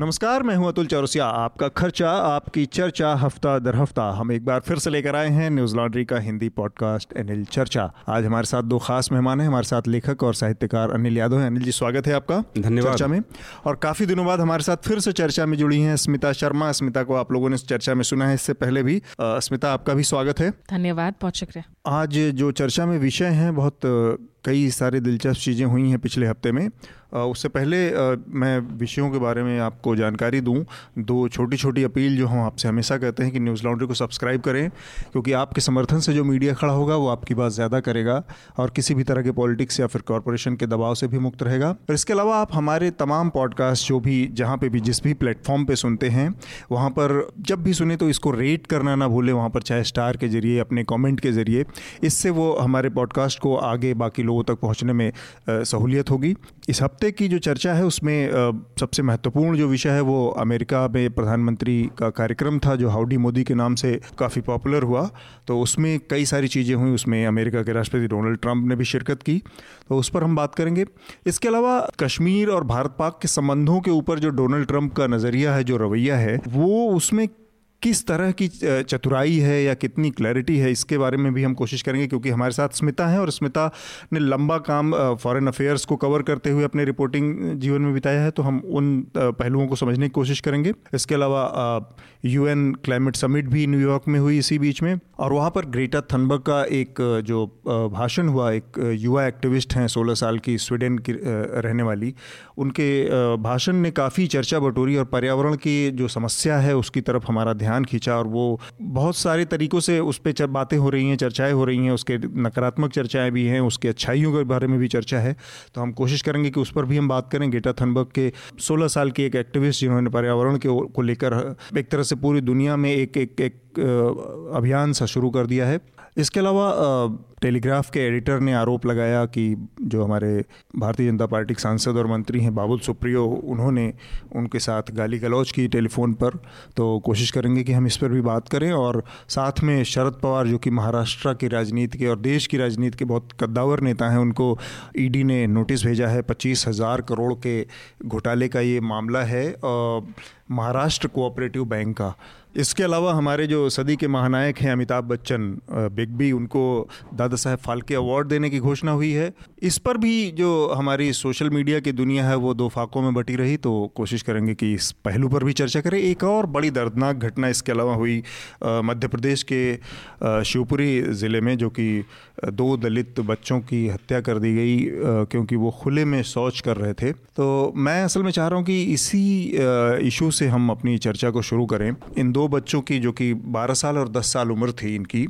नमस्कार मैं हूँ अतुल चौरसिया। आपका खर्चा आपकी चर्चा हफ़्ता दर हफ़्ता। हम एक बार फिर से लेकर आए हैं न्यूज़ लॉन्ड्री का हिंदी पॉडकास्ट अनिल चर्चा। आज हमारे साथ दो खास मेहमान हैं हमारे साथ लेखक और साहित्यकार अनिल यादव हैं। अनिल जी स्वागत है आपका धन्यवाद। चर्चा में। और काफ़ी दिनों बाद हमारे साथ फिर से चर्चा में जुड़ी हैं स्मिता शर्मा। स्मिता को आप लोगों ने चर्चा में सुना है इससे पहले भी स्मिता आपका भी स्वागत है। धन्यवाद बहुत शुक्रिया। आज जो चर्चा में विषय है बहुत कई सारी दिलचस्प चीज़ें हुई हैं पिछले हफ़्ते में। उससे पहले मैं विषयों के बारे में आपको जानकारी दूँ, दो छोटी छोटी अपील जो हम आपसे हमेशा कहते हैं कि न्यूज़ लॉन्ड्री को सब्सक्राइब करें, क्योंकि आपके समर्थन से जो मीडिया खड़ा होगा, वो आपकी बात ज़्यादा करेगा और किसी भी तरह के पॉलिटिक्स या फिर कॉरपोरेशन के दबाव से भी मुक्त रहेगा। और इसके अलावा आप हमारे तमाम पॉडकास्ट जो भी, जहाँ पर भी, जिस भी प्लेटफॉर्म पर सुनते हैं, वहाँ पर जब भी सुने तो इसको रेट करना ना भूलें, वहाँ पर चाहे स्टार के ज़रिए, अपने कॉमेंट के ज़रिए, इससे वो हमारे पॉडकास्ट को आगे बाकी लोगों तक पहुँचने में सहूलियत होगी। इस हफ़्ते की जो चर्चा है, उसमें सबसे महत्वपूर्ण जो विषय है, वो अमेरिका में प्रधानमंत्री का कार्यक्रम था, जो हाउडी मोदी के नाम से काफ़ी पॉपुलर हुआ। तो उसमें कई सारी चीज़ें हुई। उसमें अमेरिका के राष्ट्रपति डोनाल्ड ट्रंप ने भी शिरकत की। तो उस पर हम बात करेंगे। इसके अलावा, कश्मीर और भारत पाक के संबंधों के ऊपर जो डोनाल्ड ट्रंप का नज़रिया है, जो रवैया है, वो उसमें किस तरह की चतुराई है या कितनी क्लैरिटी है, इसके बारे में भी हम कोशिश करेंगे क्योंकि हमारे साथ स्मिता है और स्मिता ने लंबा काम फॉरेन अफेयर्स को कवर करते हुए अपने रिपोर्टिंग जीवन में बिताया है तो हम उन पहलुओं को समझने की कोशिश करेंगे। इसके अलावा यूएन क्लाइमेट समिट भी न्यूयॉर्क में हुई इसी बीच में। और वहाँ पर ग्रेटा थनबर्ग का एक जो भाषण हुआ, एक युवा एक्टिविस्ट हैं सोलह साल की स्वीडन की रहने वाली, उनके भाषण ने काफ़ी चर्चा बटोरी और पर्यावरण की जो समस्या है, उसकी तरफ़ हमारा ध्यान खींचा और वो बहुत सारे तरीकों से उस पर बातें हो रही हैं, चर्चाएँ हो रही हैं, उसके नकारात्मक चर्चाएँ भी हैं, उसके अच्छाइयों के बारे में भी चर्चा है। तो हम कोशिश करेंगे कि उस पर भी हम बात करें। गेटा थनबर्ग के 16 साल के एक एक्टिविस्ट जिन्होंने पर्यावरण के को लेकर, एक तरह से पूरी दुनिया में एक एक एक अभियान सा शुरू कर दिया है। इसके अलावा टेलीग्राफ के एडिटर ने आरोप लगाया कि जो हमारे भारतीय जनता पार्टी के सांसद और मंत्री हैं बाबुल सुप्रियो, उन्होंने उनके साथ गाली गलौज की टेलीफोन पर। तो कोशिश करेंगे कि हम इस पर भी बात करें और साथ में शरद पवार, जो कि महाराष्ट्र की राजनीति के और देश की राजनीति के बहुत कद्दावर नेता हैं, उनको ईडी ने नोटिस भेजा है, पच्चीस हज़ार करोड़ के घोटाले का ये मामला है महाराष्ट्र कोऑपरेटिव बैंक का। इसके अलावा हमारे जो सदी के महानायक हैं अमिताभ बच्चन बिग बी, उनको दादा साहब फाल्के अवार्ड देने की घोषणा हुई है। इस पर भी जो हमारी सोशल मीडिया की दुनिया है, वो दो फाकों में बटी रही तो कोशिश करेंगे कि इस पहलू पर भी चर्चा करें। एक और बड़ी दर्दनाक घटना इसके अलावा हुई मध्य प्रदेश के शिवपुरी ज़िले में, जो कि दो दलित बच्चों की हत्या कर दी गई क्योंकि वो खुले में शौच कर रहे थे। तो मैं असल में चाह रहा हूँ कि इसी इशू से हम अपनी चर्चा को शुरू करें। इन दो बच्चों की, जो कि 12 साल और 10 साल उम्र थी इनकी,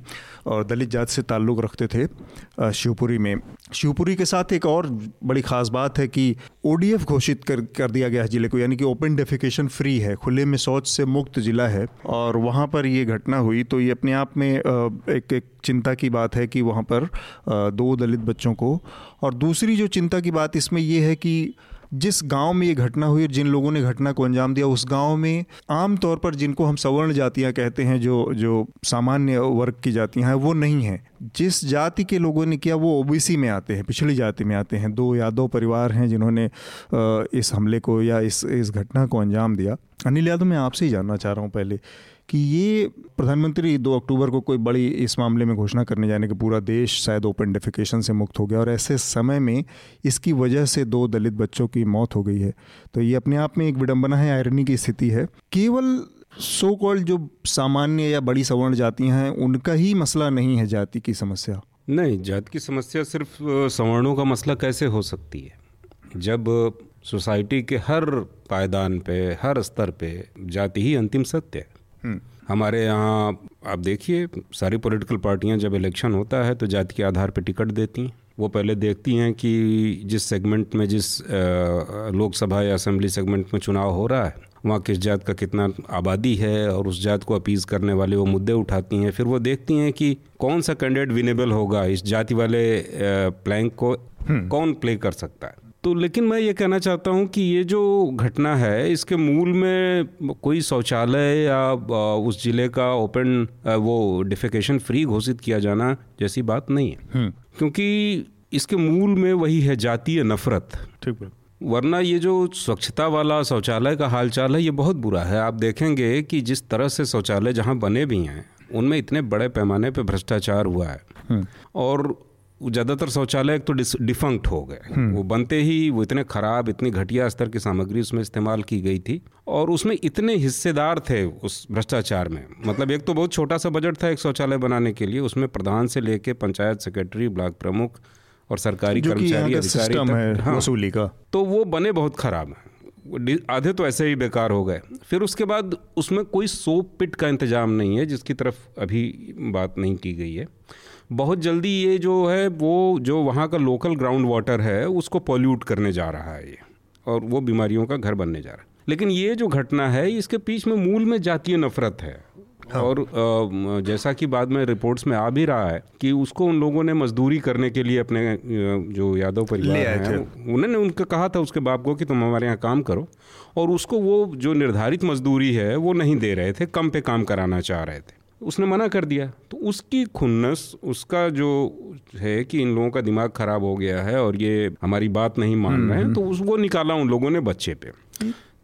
और दलित जात से ताल्लुक़ रखते थे शिवपुरी में। शिवपुरी के साथ एक और बड़ी ख़ास बात है कि ओडीएफ घोषित कर कर दिया गया है ज़िले को, यानी कि ओपन डेफिकेशन फ्री है, खुले में शौच से मुक्त ज़िला है, और वहाँ पर ये घटना हुई तो ये अपने आप में एक एक चिंता की बात है कि वहाँ पर दो दलित बच्चों को, और दूसरी जो चिंता की बात इसमें यह है कि जिस गाँव में ये घटना हुई और जिन लोगों ने घटना को अंजाम दिया, उस गाँव में आम तौर पर जिनको हम सवर्ण जातियाँ कहते हैं, जो जो सामान्य वर्ग की जातियाँ हैं, वो नहीं हैं। जिस जाति के लोगों ने किया, वो ओबीसी में आते हैं पिछड़ी जाति में आते हैं। दो या दो परिवार हैं जिन्होंने इस हमले को या इस इस घटना को अंजाम दिया। अनिल यादव, मैं आपसे ही जानना चाह रहा हूँ पहले कि ये प्रधानमंत्री दो अक्टूबर को कोई बड़ी इस मामले में घोषणा करने जाने के पूरा देश शायद ओपन डेफिकेशन से मुक्त हो गया और ऐसे समय में इसकी वजह से दो दलित बच्चों की मौत हो गई है। तो ये अपने आप में एक विडंबना है आयरनी की स्थिति है। केवल सो कॉल्ड जो सामान्य या बड़ी सवर्ण जातियाँ हैं, उनका ही मसला नहीं है जाति की समस्या। नहीं, जात की समस्या सिर्फ़ सवर्णों का मसला कैसे हो सकती है? जब सोसाइटी के हर पायदान पे, हर स्तर पे जाति ही अंतिम सत्य है। हमारे यहाँ आप देखिए सारी पॉलिटिकल पार्टियाँ जब इलेक्शन होता है तो जाति के आधार पर टिकट देती हैं। वो पहले देखती हैं कि जिस सेगमेंट में जिस लोकसभा या असेंबली सेगमेंट में चुनाव हो रहा है वहाँ किस जात का कितना आबादी है और उस जात को अपीज़ करने वाले वो मुद्दे उठाती हैं। फिर वो देखती हैं कि कौन सा कैंडिडेट विनेबल होगा इस जाति वाले प्लैंक को कौन प्ले कर सकता है। तो लेकिन मैं ये कहना चाहता हूँ कि ये जो घटना है इसके मूल में कोई शौचालय या उस ज़िले का ओपन वो डिफिकेशन फ्री घोषित किया जाना जैसी बात नहीं है। हम्म। क्योंकि इसके मूल में वही है जातीय नफरत। ठीक है वरना ये जो स्वच्छता वाला शौचालय का हालचाल है ये बहुत बुरा है। आप देखेंगे कि जिस तरह से शौचालय जहाँ बने भी हैं उनमें इतने बड़े पैमाने पर भ्रष्टाचार हुआ है। हम्म। और ज़्यादातर शौचालय तो डिफंक्ट हो गए हम्म। वो बनते ही वो इतने ख़राब इतनी घटिया स्तर की सामग्री उसमें इस्तेमाल की गई थी और उसमें इतने हिस्सेदार थे उस भ्रष्टाचार में। मतलब एक तो बहुत छोटा सा बजट था एक शौचालय बनाने के लिए उसमें प्रधान से लेके पंचायत सेक्रेटरी ब्लॉक प्रमुख और सरकारी कर्मचारी अधिकारी हाँ, वसूली का। तो वो बने बहुत खराब हैं। आधे तो ऐसे ही बेकार हो गए। फिर उसके बाद उसमें कोई सोप पिट का इंतज़ाम नहीं है जिसकी तरफ़ अभी बात नहीं की गई है। बहुत जल्दी ये जो है वो जो वहाँ का लोकल ग्राउंड वाटर है उसको पॉल्यूट करने जा रहा है ये। और वो बीमारियों का घर बनने जा रहा है। लेकिन ये जो घटना है इसके पीछे में मूल में जातीय नफरत है। हाँ। और जैसा कि बाद में रिपोर्ट्स में आ भी रहा है कि उसको उन लोगों ने मजदूरी करने के लिए अपने जो यादव परिवार हैं उन्होंने उनका कहा था उसके बाप को कि तुम हमारे यहाँ काम करो। और उसको वो जो निर्धारित मजदूरी है वो नहीं दे रहे थे कम पे काम कराना चाह रहे थे। उसने मना कर दिया। तो उसकी खुन्नस उसका जो है कि इन लोगों का दिमाग खराब हो गया है और ये हमारी बात नहीं मान रहे हैं हम्म, तो उस वो निकाला उन लोगों ने बच्चे पे।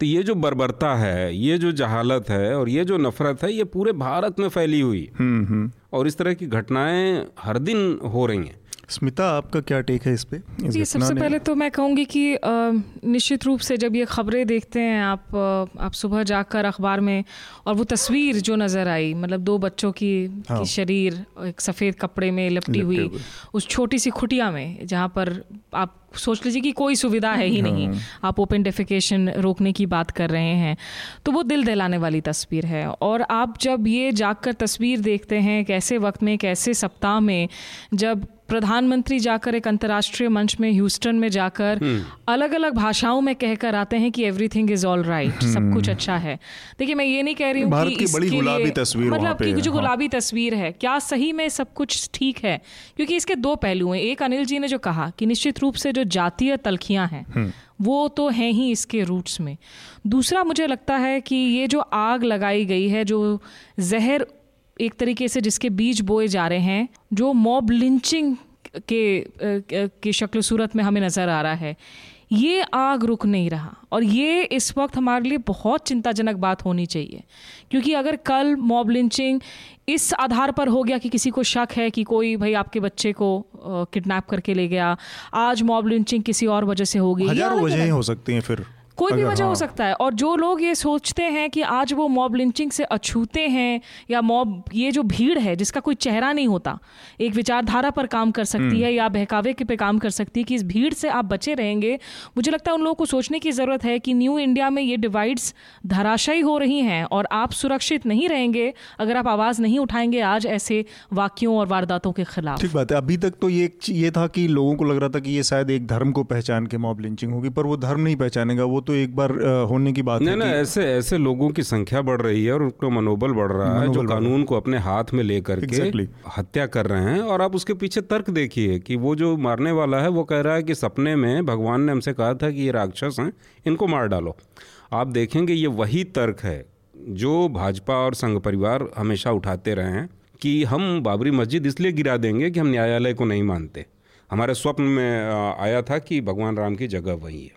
तो ये जो बर्बरता है ये जो जहालत है और ये जो नफरत है ये पूरे भारत में फैली हुई। हम्म, हम्म। और इस तरह की घटनाएँ हर दिन हो रही हैं। स्मिता आपका क्या टेक है इस पे जी सबसे पहले तो मैं कहूँगी कि निश्चित रूप से जब ये खबरें देखते हैं आप आप सुबह जाकर अखबार में और वो तस्वीर जो नज़र आई मतलब दो बच्चों की, हाँ। की शरीर एक सफ़ेद कपड़े में लपटी हुई उस छोटी सी खुटिया में जहाँ पर आप सोच लीजिए कि कोई सुविधा है ही नहीं हाँ। आप ओपन डेफिकेशन रोकने की बात कर रहे हैं तो वो दिल दहलाने वाली तस्वीर है और आप जब ये जाकर तस्वीर देखते हैं कैसे वक्त में कैसे सप्ताह में जब प्रधानमंत्री जाकर एक अंतर्राष्ट्रीय मंच में ह्यूस्टन में जाकर हम्म। अलग अलग भाषाओं में कहकर आते हैं कि एवरीथिंग इज़ ऑल राइट सब कुछ अच्छा है देखिए मैं ये नहीं कह रही हूँ कि बड़ी गुलाबी तस्वीर मतलब कि जो हाँ। गुलाबी तस्वीर है क्या सही में सब कुछ ठीक है क्योंकि इसके दो पहलू हैं एक अनिल जी ने जो कहा कि निश्चित रूप से जो जातीय तलखियाँ हैं हम्म। वो तो हैं ही इसके रूट्स में दूसरा मुझे लगता है कि ये जो आग लगाई गई है जो जहर एक तरीके से जिसके बीज बोए जा रहे हैं जो मॉब लिंचिंग के की शक्ल सूरत में हमें नज़र आ रहा है ये आग रुक नहीं रहा। और ये इस वक्त हमारे लिए बहुत चिंताजनक बात होनी चाहिए। क्योंकि अगर कल मॉब लिंचिंग इस आधार पर हो गया कि किसी को शक है कि कोई भाई आपके बच्चे को किडनैप करके ले गया आज मॉब लिंचिंग किसी और वजह से होगी हज़ारों वजह हो सकती हैं फिर। कोई भी वजह हाँ। हो सकता है और जो लोग ये सोचते हैं कि आज वो मॉब लिंचिंग से अछूते हैं या मॉब ये जो भीड़ है जिसका कोई चेहरा नहीं होता एक विचारधारा पर काम कर सकती हम्म। है या बहकावे के पे काम कर सकती है कि इस भीड़ से आप बचे रहेंगे मुझे लगता है उन लोगों को सोचने की ज़रूरत है कि न्यू इंडिया में ये डिवाइड्स धराशायी हो रही हैं और आप सुरक्षित नहीं रहेंगे अगर आप आवाज़ नहीं उठाएँगे आज ऐसे वाक्यों और वारदातों के खिलाफ ठीक बात है अभी तक तो ये ये था कि लोगों को लग रहा था कि ये शायद एक धर्म को पहचान के मॉब लिंचिंग होगी पर वो धर्म नहीं पहचानेगा वो तो एक बार होने की बात नहीं है ना ऐसे ऐसे लोगों की संख्या बढ़ रही है और उनका मनोबल बढ़ रहा है जो कानून को अपने हाथ में लेकर के हत्या कर रहे हैं। और आप उसके पीछे तर्क देखिए कि वो जो मारने वाला है वो कह रहा है कि सपने में भगवान ने हमसे कहा था कि ये राक्षस हैं इनको मार डालो। आप देखेंगे ये वही तर्क है जो भाजपा और संघ परिवार हमेशा उठाते रहे हैं कि हम बाबरी मस्जिद इसलिए गिरा देंगे कि हम न्यायालय को नहीं मानते। हमारे स्वप्न में आया था कि भगवान राम की जगह वही है।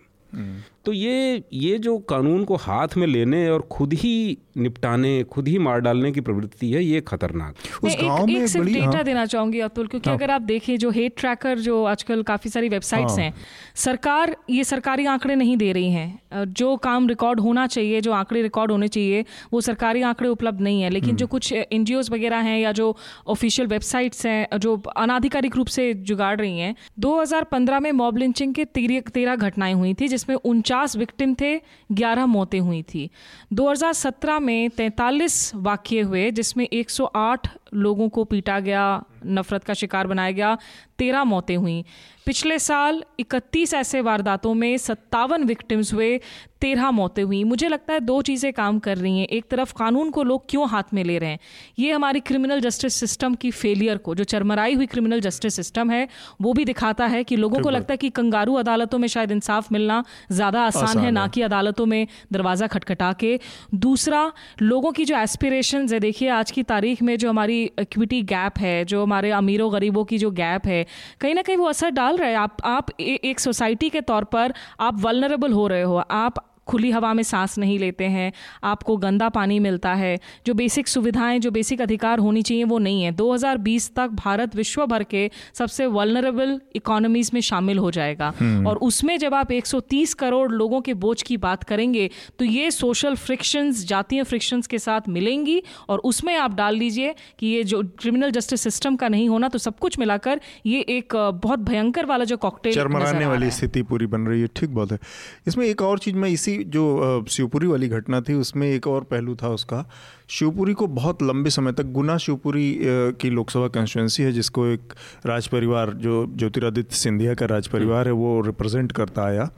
तो ये ये जो कानून को हाथ में लेने और खुद ही निपटाने खुद ही मार डालने की प्रवृत्ति है ये खतरनाक उस गाँव में एक सिर्फ़ डेटा हाँ। देना चाहूँगी अतुल क्योंकि हाँ। अगर आप देखें जो हेट ट्रैकर जो आजकल काफ़ी सारी वेबसाइट्स हाँ। हैं सरकार ये सरकारी आंकड़े नहीं दे रही हैं जो काम रिकॉर्ड होना चाहिए जो आंकड़े रिकॉर्ड होने चाहिए वो सरकारी आंकड़े उपलब्ध नहीं है लेकिन जो हम्म। कुछ एन वगैरह हैं या जो ऑफिशियल वेबसाइट्स हैं जो अनाधिकारिक रूप से जुगाड़ रही हैं दो हज़ार पंद्रह में मॉब लिंचिंग के तेरह घटनाएँ हुई थी जिसमें उनचास विक्टिम थे ग्यारह मौतें हुई थी। 2017 में तैंतालीस वाक्य हुए जिसमें 108 लोगों को पीटा गया नफरत का शिकार बनाया गया तेरह मौतें हुई। पिछले साल 31 ऐसे वारदातों में सत्तावन विक्टिम्स हुए तेरह मौतें हुई। मुझे लगता है दो चीज़ें काम कर रही हैं। एक तरफ़ कानून को लोग क्यों हाथ में ले रहे हैं? ये हमारी क्रिमिनल जस्टिस सिस्टम की फेलियर को जो चरमराई हुई क्रिमिनल जस्टिस सिस्टम है वो भी दिखाता है कि लोगों को लगता है कि कंगारू अदालतों में शायद इंसाफ मिलना ज़्यादा आसान, आसान है। ना कि अदालतों में दरवाज़ा खटखटा के। दूसरा लोगों की जो एस्पिरेशन है देखिए आज की तारीख में जो हमारी इक्विटी गैप है जो हमारे अमीरों गरीबों की जो गैप है कहीं ना कहीं वो असर डाल रहा है। आप आप ए, एक सोसाइटी के तौर पर आप वलनरेबल हो रहे हो। आप खुली हवा में सांस नहीं लेते हैं आपको गंदा पानी मिलता है। जो बेसिक सुविधाएँ जो बेसिक अधिकार होनी चाहिए वो नहीं है। 2020 तक भारत विश्व भर के सबसे वलनरेबल इकोनॉमीज में शामिल हो जाएगा। हम्म। और उसमें जब आप 130 करोड़ लोगों के बोझ की बात करेंगे तो ये सोशल फ्रिक्शंस जातीय फ्रिक्शंस के साथ मिलेंगी और उसमें आप डाल लीजिए कि ये जो क्रिमिनल जस्टिस सिस्टम का नहीं होना तो सब कुछ मिलाकर ये एक बहुत भयंकर वाला जो कॉकटेल वाली स्थिति पूरी बन रही है। ठीक बात है। इसमें एक और चीज़ मैं इसी जो शिवपुरी वाली घटना थी उसमें एक और पहलू था उसका। शिवपुरी को बहुत लंबे समय तक गुना शिवपुरी की लोकसभा कंस्टिट्यूंसी है जिसको एक राज परिवार जो ज्योतिरादित्य सिंधिया का राज परिवार है वो रिप्रेजेंट करता आया।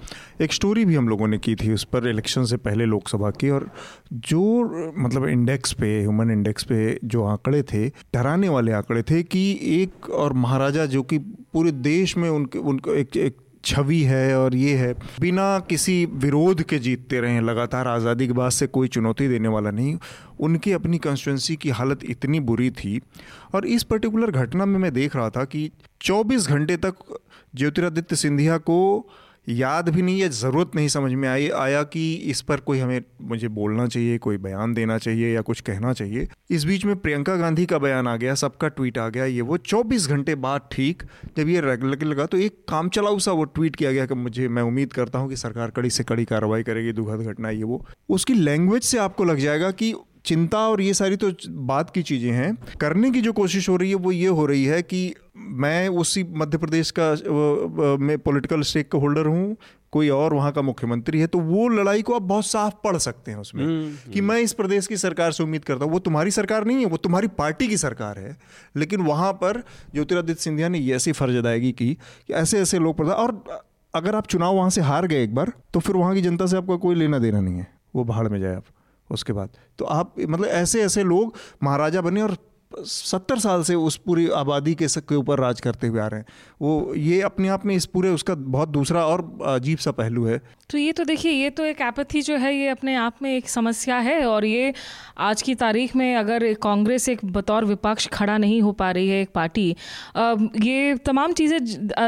एक स्टोरी भी हम लोगों ने की थी उस पर इलेक्शन से पहले लोकसभा की और जो मतलब इंडेक्स पे ह्यूमन इंडेक्स पे जो आंकड़े थे डराने वाले आंकड़े थे कि एक और महाराजा जो कि पूरे देश में उनके उनको एक, एक छवि है और ये है, बिना किसी विरोध के जीतते रहे लगातार आज़ादी के बाद से कोई चुनौती देने वाला नहीं। उनकी अपनी कंस्टिट्यूंसी की हालत इतनी बुरी थी। और इस पर्टिकुलर घटना में मैं देख रहा था कि 24 घंटे तक ज्योतिरादित्य सिंधिया को याद भी नहीं है, ज़रूरत नहीं समझ में आई, आया कि इस पर कोई हमें, मुझे बोलना चाहिए, कोई बयान देना चाहिए या कुछ कहना चाहिए। इस बीच में प्रियंका गांधी का बयान आ गया, सबका ट्वीट आ गया, ये वो 24 घंटे बाद ठीक, जब ये रेगुलर लगा तो एक काम चलाऊ सा वो ट्वीट किया गया कि मुझे, मैं उम्मीद करता हूँ कि सरकार कड़ी से कड़ी कार्रवाई करेगी, दुखद घटना ये वो। उसकी लैंग्वेज से आपको लग जाएगा कि चिंता और ये सारी तो बात की चीज़ें हैं। करने की जो कोशिश हो रही है वो ये हो रही है कि मैं उसी मध्य प्रदेश का मैं पॉलिटिकल स्टेक का होल्डर हूँ कोई और वहाँ का मुख्यमंत्री है तो वो लड़ाई को आप बहुत साफ़ पढ़ सकते हैं उसमें हम्म, कि हम्म। मैं इस प्रदेश की सरकार से उम्मीद करता हूँ। वो तुम्हारी सरकार नहीं है वो तुम्हारी पार्टी की सरकार है। लेकिन वहाँ पर ज्योतिरादित्य सिंधिया ने ये ऐसी फ़र्ज़ अदायगी की कि ऐसे ऐसे लोग प्रधान और अगर आप चुनाव वहाँ से हार गए एक बार तो फिर वहाँ की जनता से आपका कोई लेना देना नहीं है। वो भाड़ में जाए आप। उसके बाद। तो आप मतलब ऐसे ऐसे लोग महाराजा बने और सत्तर साल से उस पूरी आबादी के के ऊपर राज करते हुए आ रहे हैं। वो ये अपने आप में इस पूरे उसका बहुत दूसरा और अजीब सा पहलू है। तो ये तो देखिए ये तो एक एपथी जो है ये अपने आप में एक समस्या है और ये आज की तारीख में अगर कांग्रेस एक बतौर विपक्ष खड़ा नहीं हो पा रही है एक पार्टी ये तमाम चीज़ें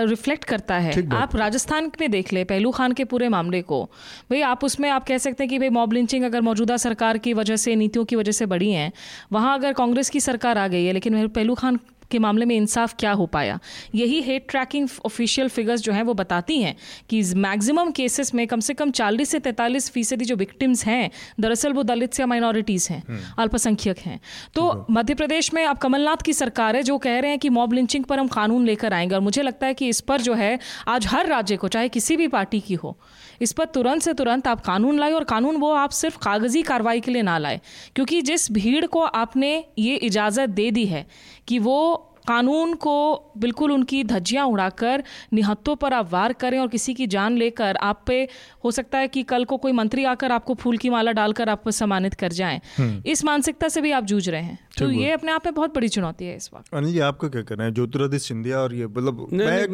रिफ्लेक्ट करता है। आप राजस्थान में देख ले पहलू खान के पूरे मामले को। भाई आप उसमें आप कह सकते हैं कि भाई मॉब लिंचिंग अगर मौजूदा सरकार की वजह से नीतियों की वजह से बढ़ी हैं वहाँ अगर कांग्रेस की सरकार आ गई है लेकिन पहलू खान के मामले में इंसाफ क्या हो पाया? यही हेट ट्रैकिंग ऑफिशियल फिगर्स जो हैं वो बताती हैं कि मैक्सिमम केसेस में कम से कम 40 से 43 फ़ीसदी जो विक्टिम्स हैं दरअसल वो दलित या माइनॉरिटीज़ हैं हम्म। अल्पसंख्यक हैं। तो मध्य प्रदेश में अब कमलनाथ की सरकार है जो कह रहे हैं कि मॉब लिंचिंग पर हम कानून लेकर आएँगे और मुझे लगता है कि इस पर जो है आज हर राज्य को चाहे किसी भी पार्टी की हो इस पर तुरंत से तुरंत आप कानून लाए और कानून वो आप सिर्फ़ कागज़ी कार्रवाई के लिए ना लाए। क्योंकि जिस भीड़ को आपने ये इजाज़त दे दी है कि वो कानून को बिल्कुल उनकी धज्जियाँ उड़ाकर निहत्तों पर आप वार करें और किसी की जान लेकर आप पे हो सकता है कि कल को कोई मंत्री आकर आपको फूल की माला डालकर आपको सम्मानित कर जाएँ। हम्म। इस मानसिकता से भी आप जूझ रहे हैं। तो ये अपने आप में बहुत बड़ी चुनौती है इस वक्त। अनिल जी आपका क्या कहना है? ज्योतिरादित्य सिंधिया और ये मतलब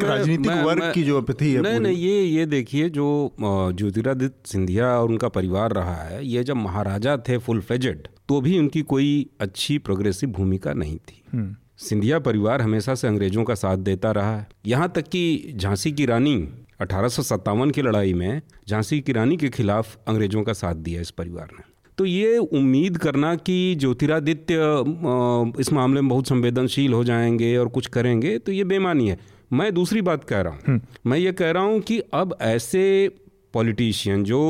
राजनीतिक वर्ग की जो अपथी है नहीं नहीं ये ये देखिए जो ज्योतिरादित्य सिंधिया और उनका परिवार रहा है ये जब महाराजा थे फुल फेजेड तो भी उनकी कोई अच्छी प्रोग्रेसिव भूमिका नहीं थी। हम्म। सिंधिया परिवार हमेशा से अंग्रेज़ों का साथ देता रहा है। यहाँ तक कि झांसी की रानी अठारह सौ सत्तावन की लड़ाई में झांसी की रानी के खिलाफ अंग्रेज़ों का साथ दिया इस परिवार ने। तो ये उम्मीद करना कि ज्योतिरादित्य इस मामले में बहुत संवेदनशील हो जाएँगे और कुछ करेंगे तो ये बेमानी है। मैं दूसरी बात कह रहा हूँ। हम्म। मैं ये कह रहा हूँ कि अब ऐसे पॉलिटिशियन जो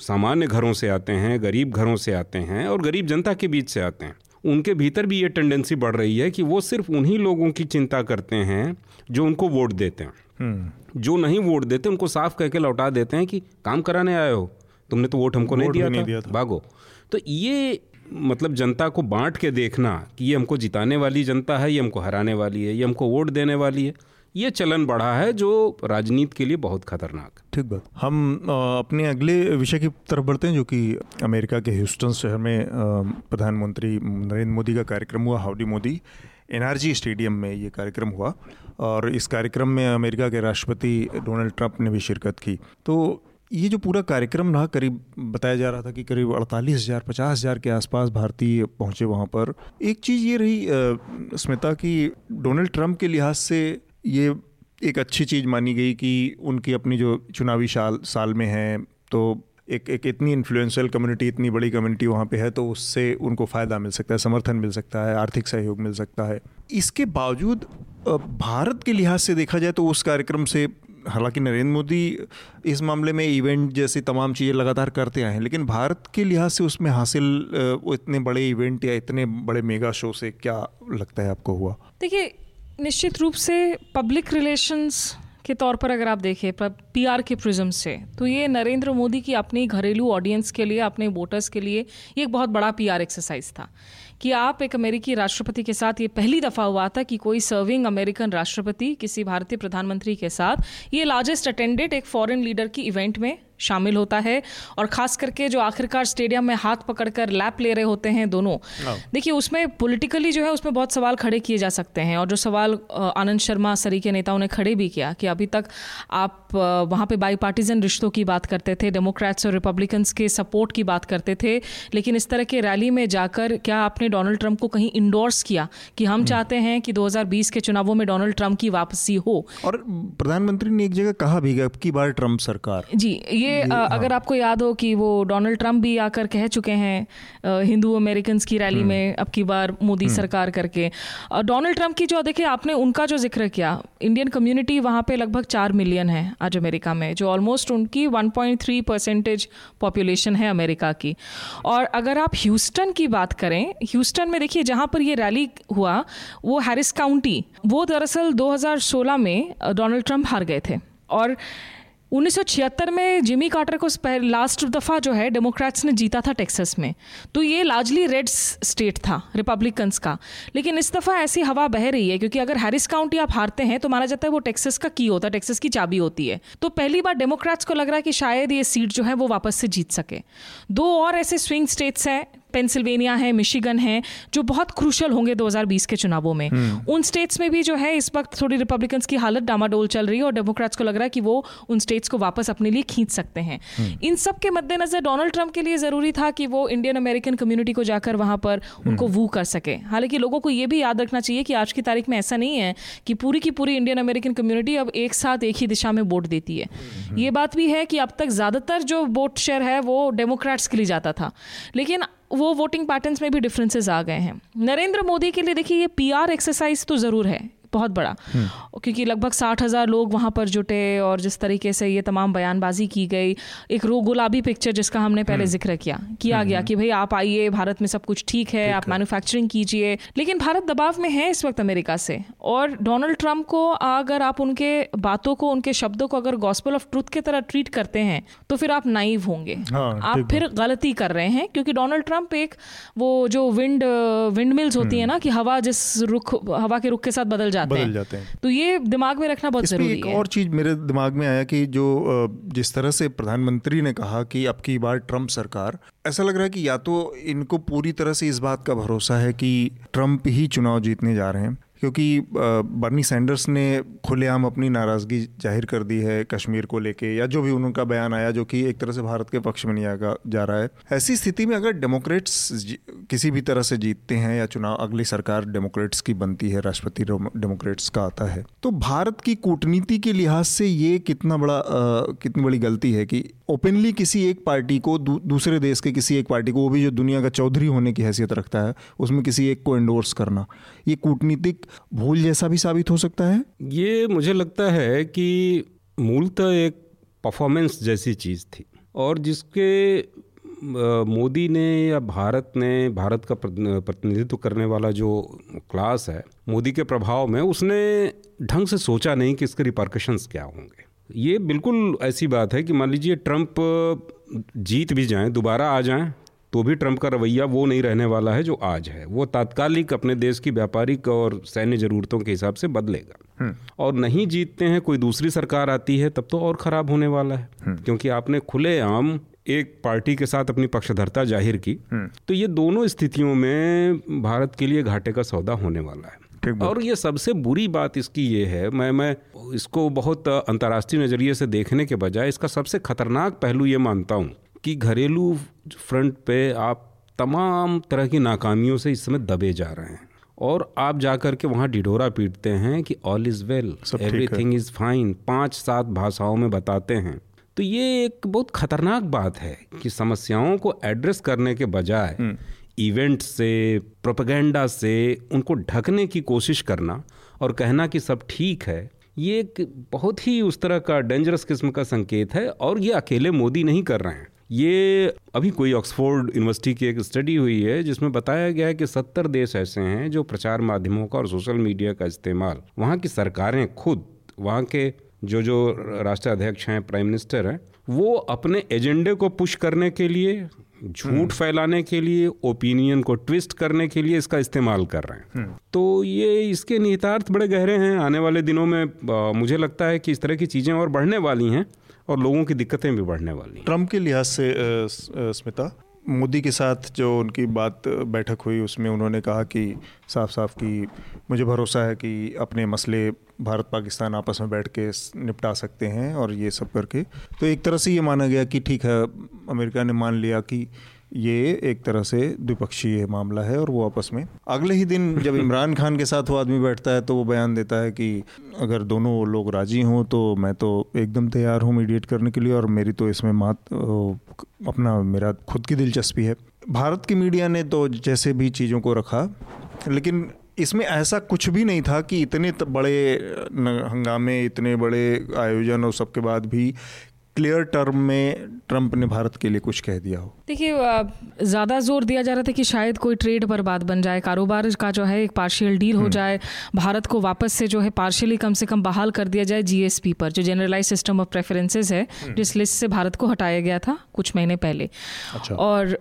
सामान्य घरों से आते हैं गरीब घरों से आते हैं और गरीब जनता के बीच से आते हैं उनके भीतर भी ये टेंडेंसी बढ़ रही है कि वो सिर्फ़ उन्हीं लोगों की चिंता करते हैं जो उनको वोट देते हैं। हम्म। जो नहीं वोट देते उनको साफ़ कह के लौटा देते हैं कि काम कराने आए हो। तुमने तो वोट हमको नहीं दिया, नहीं दिया था। भागो। तो ये मतलब जनता को बांट के देखना कि ये हमको जिताने वाली जनता है ये हमको हराने वाली है ये हमको वोट देने वाली है। ये चलन बढ़ा है जो राजनीति के लिए बहुत खतरनाक। ठीक बात। हम अपने अगले विषय की तरफ़ बढ़ते हैं जो कि अमेरिका के ह्यूस्टन शहर में प्रधानमंत्री नरेंद्र मोदी का कार्यक्रम हुआ, हाउडी मोदी। एनआरजी स्टेडियम में ये कार्यक्रम हुआ और इस कार्यक्रम में अमेरिका के राष्ट्रपति डोनाल्ड ट्रंप ने भी शिरकत की। तो ये जो पूरा कार्यक्रम रहा, करीब बताया जा रहा था कि करीब अड़तालीस हज़ार, पचास हज़ार के आसपास भारतीय पहुँचे वहाँ पर। एक चीज़ ये रही स्मिता, कि डोनाल्ड ट्रंप के लिहाज से ये एक अच्छी चीज़ मानी गई कि उनकी अपनी जो चुनावी साल साल में है तो एक एक इतनी इन्फ्लुएंशियल कम्युनिटी इतनी बड़ी कम्युनिटी वहाँ पे है तो उससे उनको फ़ायदा मिल सकता है, समर्थन मिल सकता है, आर्थिक सहयोग मिल सकता है। इसके बावजूद भारत के लिहाज से देखा जाए तो उस कार्यक्रम से, हालाँकि नरेंद्र मोदी इस मामले में इवेंट जैसी तमाम चीज़ें लगातार करते आए हैं, लेकिन भारत के लिहाज से उसमें हासिल वो इतने बड़े इवेंट या इतने बड़े मेगा शो से क्या लगता है आपको हुआ? देखिए निश्चित रूप से पब्लिक रिलेशंस के तौर पर अगर आप देखें पीआर के प्रिज्म से तो ये नरेंद्र मोदी की अपनी घरेलू ऑडियंस के लिए, अपने वोटर्स के लिए, ये एक बहुत बड़ा पीआर एक्सरसाइज था। कि आप एक अमेरिकी राष्ट्रपति के साथ ये पहली दफ़ा हुआ था कि कोई सर्विंग अमेरिकन राष्ट्रपति किसी भारतीय प्रधानमंत्री के साथ ये लार्जेस्ट अटेंडेड एक फॉरेन लीडर की इवेंट में शामिल होता है और खास करके जो आखिरकार स्टेडियम में हाथ पकड़कर लैप ले रहे होते हैं दोनों हाँ। देखिए उसमें पॉलिटिकली जो है उसमें बहुत सवाल खड़े किए जा सकते हैं और जो सवाल आनंद शर्मा सरी के नेताओं ने खड़े भी किया कि अभी तक आप वहाँ पे बाई पार्टीजन रिश्तों की बात करते थे डेमोक्रेट्स और रिपब्लिकन्स के सपोर्ट की बात करते थे लेकिन इस तरह के रैली में जाकर क्या आपने डोनाल्ड ट्रंप को कहीं इंडोर्स किया कि हम हम्म। चाहते हैं कि 2020 के चुनावों में डोनाल्ड ट्रंप की वापसी हो और प्रधानमंत्री ने एक जगह कहा भी अब की बार ट्रंप सरकार जी ये ये हाँ। अगर आपको याद हो कि वो डोनाल्ड ट्रंप भी आकर कह चुके हैं हिंदू अमेरिकन की रैली हम्म। में अब की बार मोदी हम्म। सरकार करके डोनाल्ड ट्रंप की जो देखिए आपने उनका जो ज़िक्र किया इंडियन कम्युनिटी वहाँ पे लगभग चार मिलियन है आज अमेरिका में जो ऑलमोस्ट उनकी 1.3 परसेंटेज पॉपुलेशन है अमेरिका की और अगर आप ह्यूस्टन की बात करें ह्यूस्टन में देखिए जहाँ पर ये रैली हुआ वो हैरिस काउंटी वो दरअसल 2016 में डोनाल्ड ट्रंप हार गए थे और 1976 में जिमी कार्टर को लास्ट दफ़ा जो है, डेमोक्रेट्स ने जीता था टेक्सास में। तो ये लार्जली रेड स्टेट था, रिपब्लिकन्स का। लेकिन इस दफ़ा ऐसी हवा बह रही है, क्योंकि अगर हैरिस काउंटी आप हारते हैं तो माना जाता है वो टेक्सास का की होता है, टेक्सास की चाबी होती है। तो पहली बार डेमोक्रेट्स को लग रहा है कि शायद ये सीट जो है, वो वापस से जीत सके। दो और ऐसे स्विंग स्टेट्स हैं पेंसिल्वेनिया है मिशिगन है जो बहुत क्रूशल होंगे 2020 के चुनावों में हम्म। उन स्टेट्स में भी जो है इस वक्त थोड़ी रिपब्लिकन्स की हालत डामाडोल चल रही है और डेमोक्रेट्स को लग रहा है कि वो उन स्टेट्स को वापस अपने लिए खींच सकते हैं हम्म। इन सब के मद्देनजर डोनाल्ड ट्रंप के लिए ज़रूरी था कि वो इंडियन अमेरिकन कम्युनिटी को जाकर वहाँ पर उनको वू हम्म। कर सके हालाँकि लोगों को ये भी याद रखना चाहिए कि आज की तारीख में ऐसा नहीं है कि पूरी की पूरी इंडियन अमेरिकन कम्युनिटी अब एक साथ एक ही दिशा में वोट देती है ये बात भी है कि अब तक ज़्यादातर जो वोट शेयर है वो डेमोक्रेट्स के लिए जाता था लेकिन वो वोटिंग पैटर्न्स में भी डिफरेंसेस आ गए हैं। नरेंद्र मोदी के लिए देखिए, ये पीआर एक्सरसाइज तो ज़रूर है। बहुत बड़ा। हम्म। क्योंकि लगभग साठ हज़ार लोग वहाँ पर जुटे और जिस तरीके से ये तमाम बयानबाजी की गई एक रो गुलाबी पिक्चर जिसका हमने पहले हम्म। ज़िक्र किया किया हम्म, गया कि भाई आप आइए भारत में सब कुछ ठीक है आप मैन्युफैक्चरिंग कीजिए लेकिन भारत दबाव में है इस वक्त अमेरिका से। और डोनाल्ड ट्रंप को अगर आप उनके बातों को उनके शब्दों को अगर गॉस्पल ऑफ़ ट्रूथ की तरह ट्रीट करते हैं तो फिर आप नाइव होंगे। हाँ, आप फिर गलती कर रहे हैं क्योंकि डोनाल्ड ट्रंप एक वो जो विंड विंड मिल्स होती है ना कि हवा जिस रुख हवा के रुख के साथ बदल जाती जाते बदल हैं। जाते हैं। तो ये दिमाग में रखना बहुत ज़रूरी एक है। और चीज़ मेरे दिमाग में आया कि जो जिस तरह से प्रधानमंत्री ने कहा कि अब की बार ट्रंप सरकार ऐसा लग रहा है कि या तो इनको पूरी तरह से इस बात का भरोसा है कि ट्रंप ही चुनाव जीतने जा रहे हैं। क्योंकि बर्नी सैंडर्स ने खुलेआम अपनी नाराज़गी ज़ाहिर कर दी है कश्मीर को लेके या जो भी उनका बयान आया जो कि एक तरह से भारत के पक्ष में नहीं आगा जा रहा है। ऐसी स्थिति में अगर डेमोक्रेट्स किसी भी तरह से जीतते हैं या चुनाव अगली सरकार डेमोक्रेट्स की बनती है राष्ट्रपति डेमोक्रेट्स का आता है तो भारत की कूटनीति के लिहाज से ये कितना बड़ा आ, कितनी बड़ी गलती है कि ओपनली किसी एक पार्टी को दू, दूसरे देश के किसी एक पार्टी को वो भी जो दुनिया का चौधरी होने की हैसियत रखता है उसमें किसी एक को एंडोर्स करना। ये कूटनीतिक भूल जैसा भी साबित हो सकता है? ये मुझे लगता है कि मूलतः एक परफॉर्मेंस जैसी चीज़ थी और जिसके मोदी ने या भारत ने, भारत का प्रतिनिधित्व करने वाला जो क्लास है, मोदी के प्रभाव में उसने ढंग से सोचा नहीं कि इसके रिपार्कशंस क्या होंगे। ये बिल्कुल ऐसी बात है कि मान लीजिए ट्रंप जीत भी जाएँ, दोबारा आ जाएँ तो भी ट्रंप का रवैया वो नहीं रहने वाला है जो आज है वो तात्कालिक अपने देश की व्यापारिक और सैन्य जरूरतों के हिसाब से बदलेगा हम्म। और नहीं जीतते हैं कोई दूसरी सरकार आती है तब तो और खराब होने वाला है हम्म। क्योंकि आपने खुलेआम एक पार्टी के साथ अपनी पक्षधरता ज़ाहिर की हम्म। तो ये दोनों स्थितियों में भारत के लिए घाटे का सौदा होने वाला है और ये सबसे बुरी बात इसकी ये है मैं मैं इसको बहुत अंतर्राष्ट्रीय नज़रिए से देखने के बजाय इसका सबसे खतरनाक पहलू ये मानता हूँ कि घरेलू फ्रंट पे आप तमाम तरह की नाकामियों से इस समय दबे जा रहे हैं। और आप जाकर के वहाँ डिडोरा पीटते हैं कि all is well everything is fine पाँच सात भाषाओं में बताते हैं। तो ये एक बहुत खतरनाक बात है कि समस्याओं को एड्रेस करने के बजाय इवेंट हम्म। से प्रोपेगेंडा से उनको ढकने की कोशिश करना और कहना कि सब ठीक है ये एक बहुत ही उस तरह का डेंजरस किस्म का संकेत है और ये अकेले मोदी नहीं कर रहे हैं। ये अभी कोई ऑक्सफोर्ड यूनिवर्सिटी की एक स्टडी हुई है जिसमें बताया गया है कि सत्तर देश ऐसे हैं जो प्रचार माध्यमों का और सोशल मीडिया का इस्तेमाल वहाँ की सरकारें खुद वहाँ के जो जो राष्ट्राध्यक्ष हैं प्राइम मिनिस्टर हैं वो अपने एजेंडे को पुश करने के लिए झूठ हम्म। फैलाने के लिए ओपिनियन को ट्विस्ट करने के लिए इसका इस्तेमाल कर रहे हैं हम्म। तो ये इसके निहितार्थ बड़े गहरे हैं आने वाले दिनों में आ, मुझे लगता है कि इस तरह की चीज़ें और बढ़ने वाली हैं और लोगों की दिक्कतें भी बढ़ने वाली ट्रंप के लिहाज से स्मिता, मोदी के साथ जो उनकी बात बैठक हुई, उसमें उन्होंने कहा कि साफ़ साफ़ कि मुझे भरोसा है कि अपने मसले भारत पाकिस्तान आपस में बैठ के निपटा सकते हैं और ये सब करके। तो एक तरह से ये माना गया कि ठीक है, अमेरिका ने मान लिया कि ये एक तरह से द्विपक्षीय मामला है और वो आपस में अगले ही दिन जब इमरान खान के साथ वो आदमी बैठता है तो वो बयान देता है कि अगर दोनों लोग राज़ी हों तो मैं तो एकदम तैयार हूँ मीडिएट करने के लिए और मेरी तो इसमें मात अपना मेरा खुद की दिलचस्पी है। भारत की मीडिया ने तो जैसे भी चीज़ों को रखा लेकिन इसमें ऐसा कुछ भी नहीं था कि इतने बड़े हंगामे इतने बड़े आयोजन और सबके बाद भी क्लियर टर्म में ट्रंप ने भारत के लिए कुछ कह दिया हो देखिए ज़्यादा ज़ोर दिया जा रहा था कि शायद कोई ट्रेड पर बात बन जाए कारोबार का जो है एक पार्शियल डील हो हम्म। जाए भारत को वापस से जो है पार्शियली कम से कम बहाल कर दिया जाए जीएसपी पर जो जनरलाइज सिस्टम ऑफ़ प्रेफरेंसेज है हम्म। जिस लिस्ट से भारत को हटाया गया था कुछ महीने पहले अच्छा। और आ,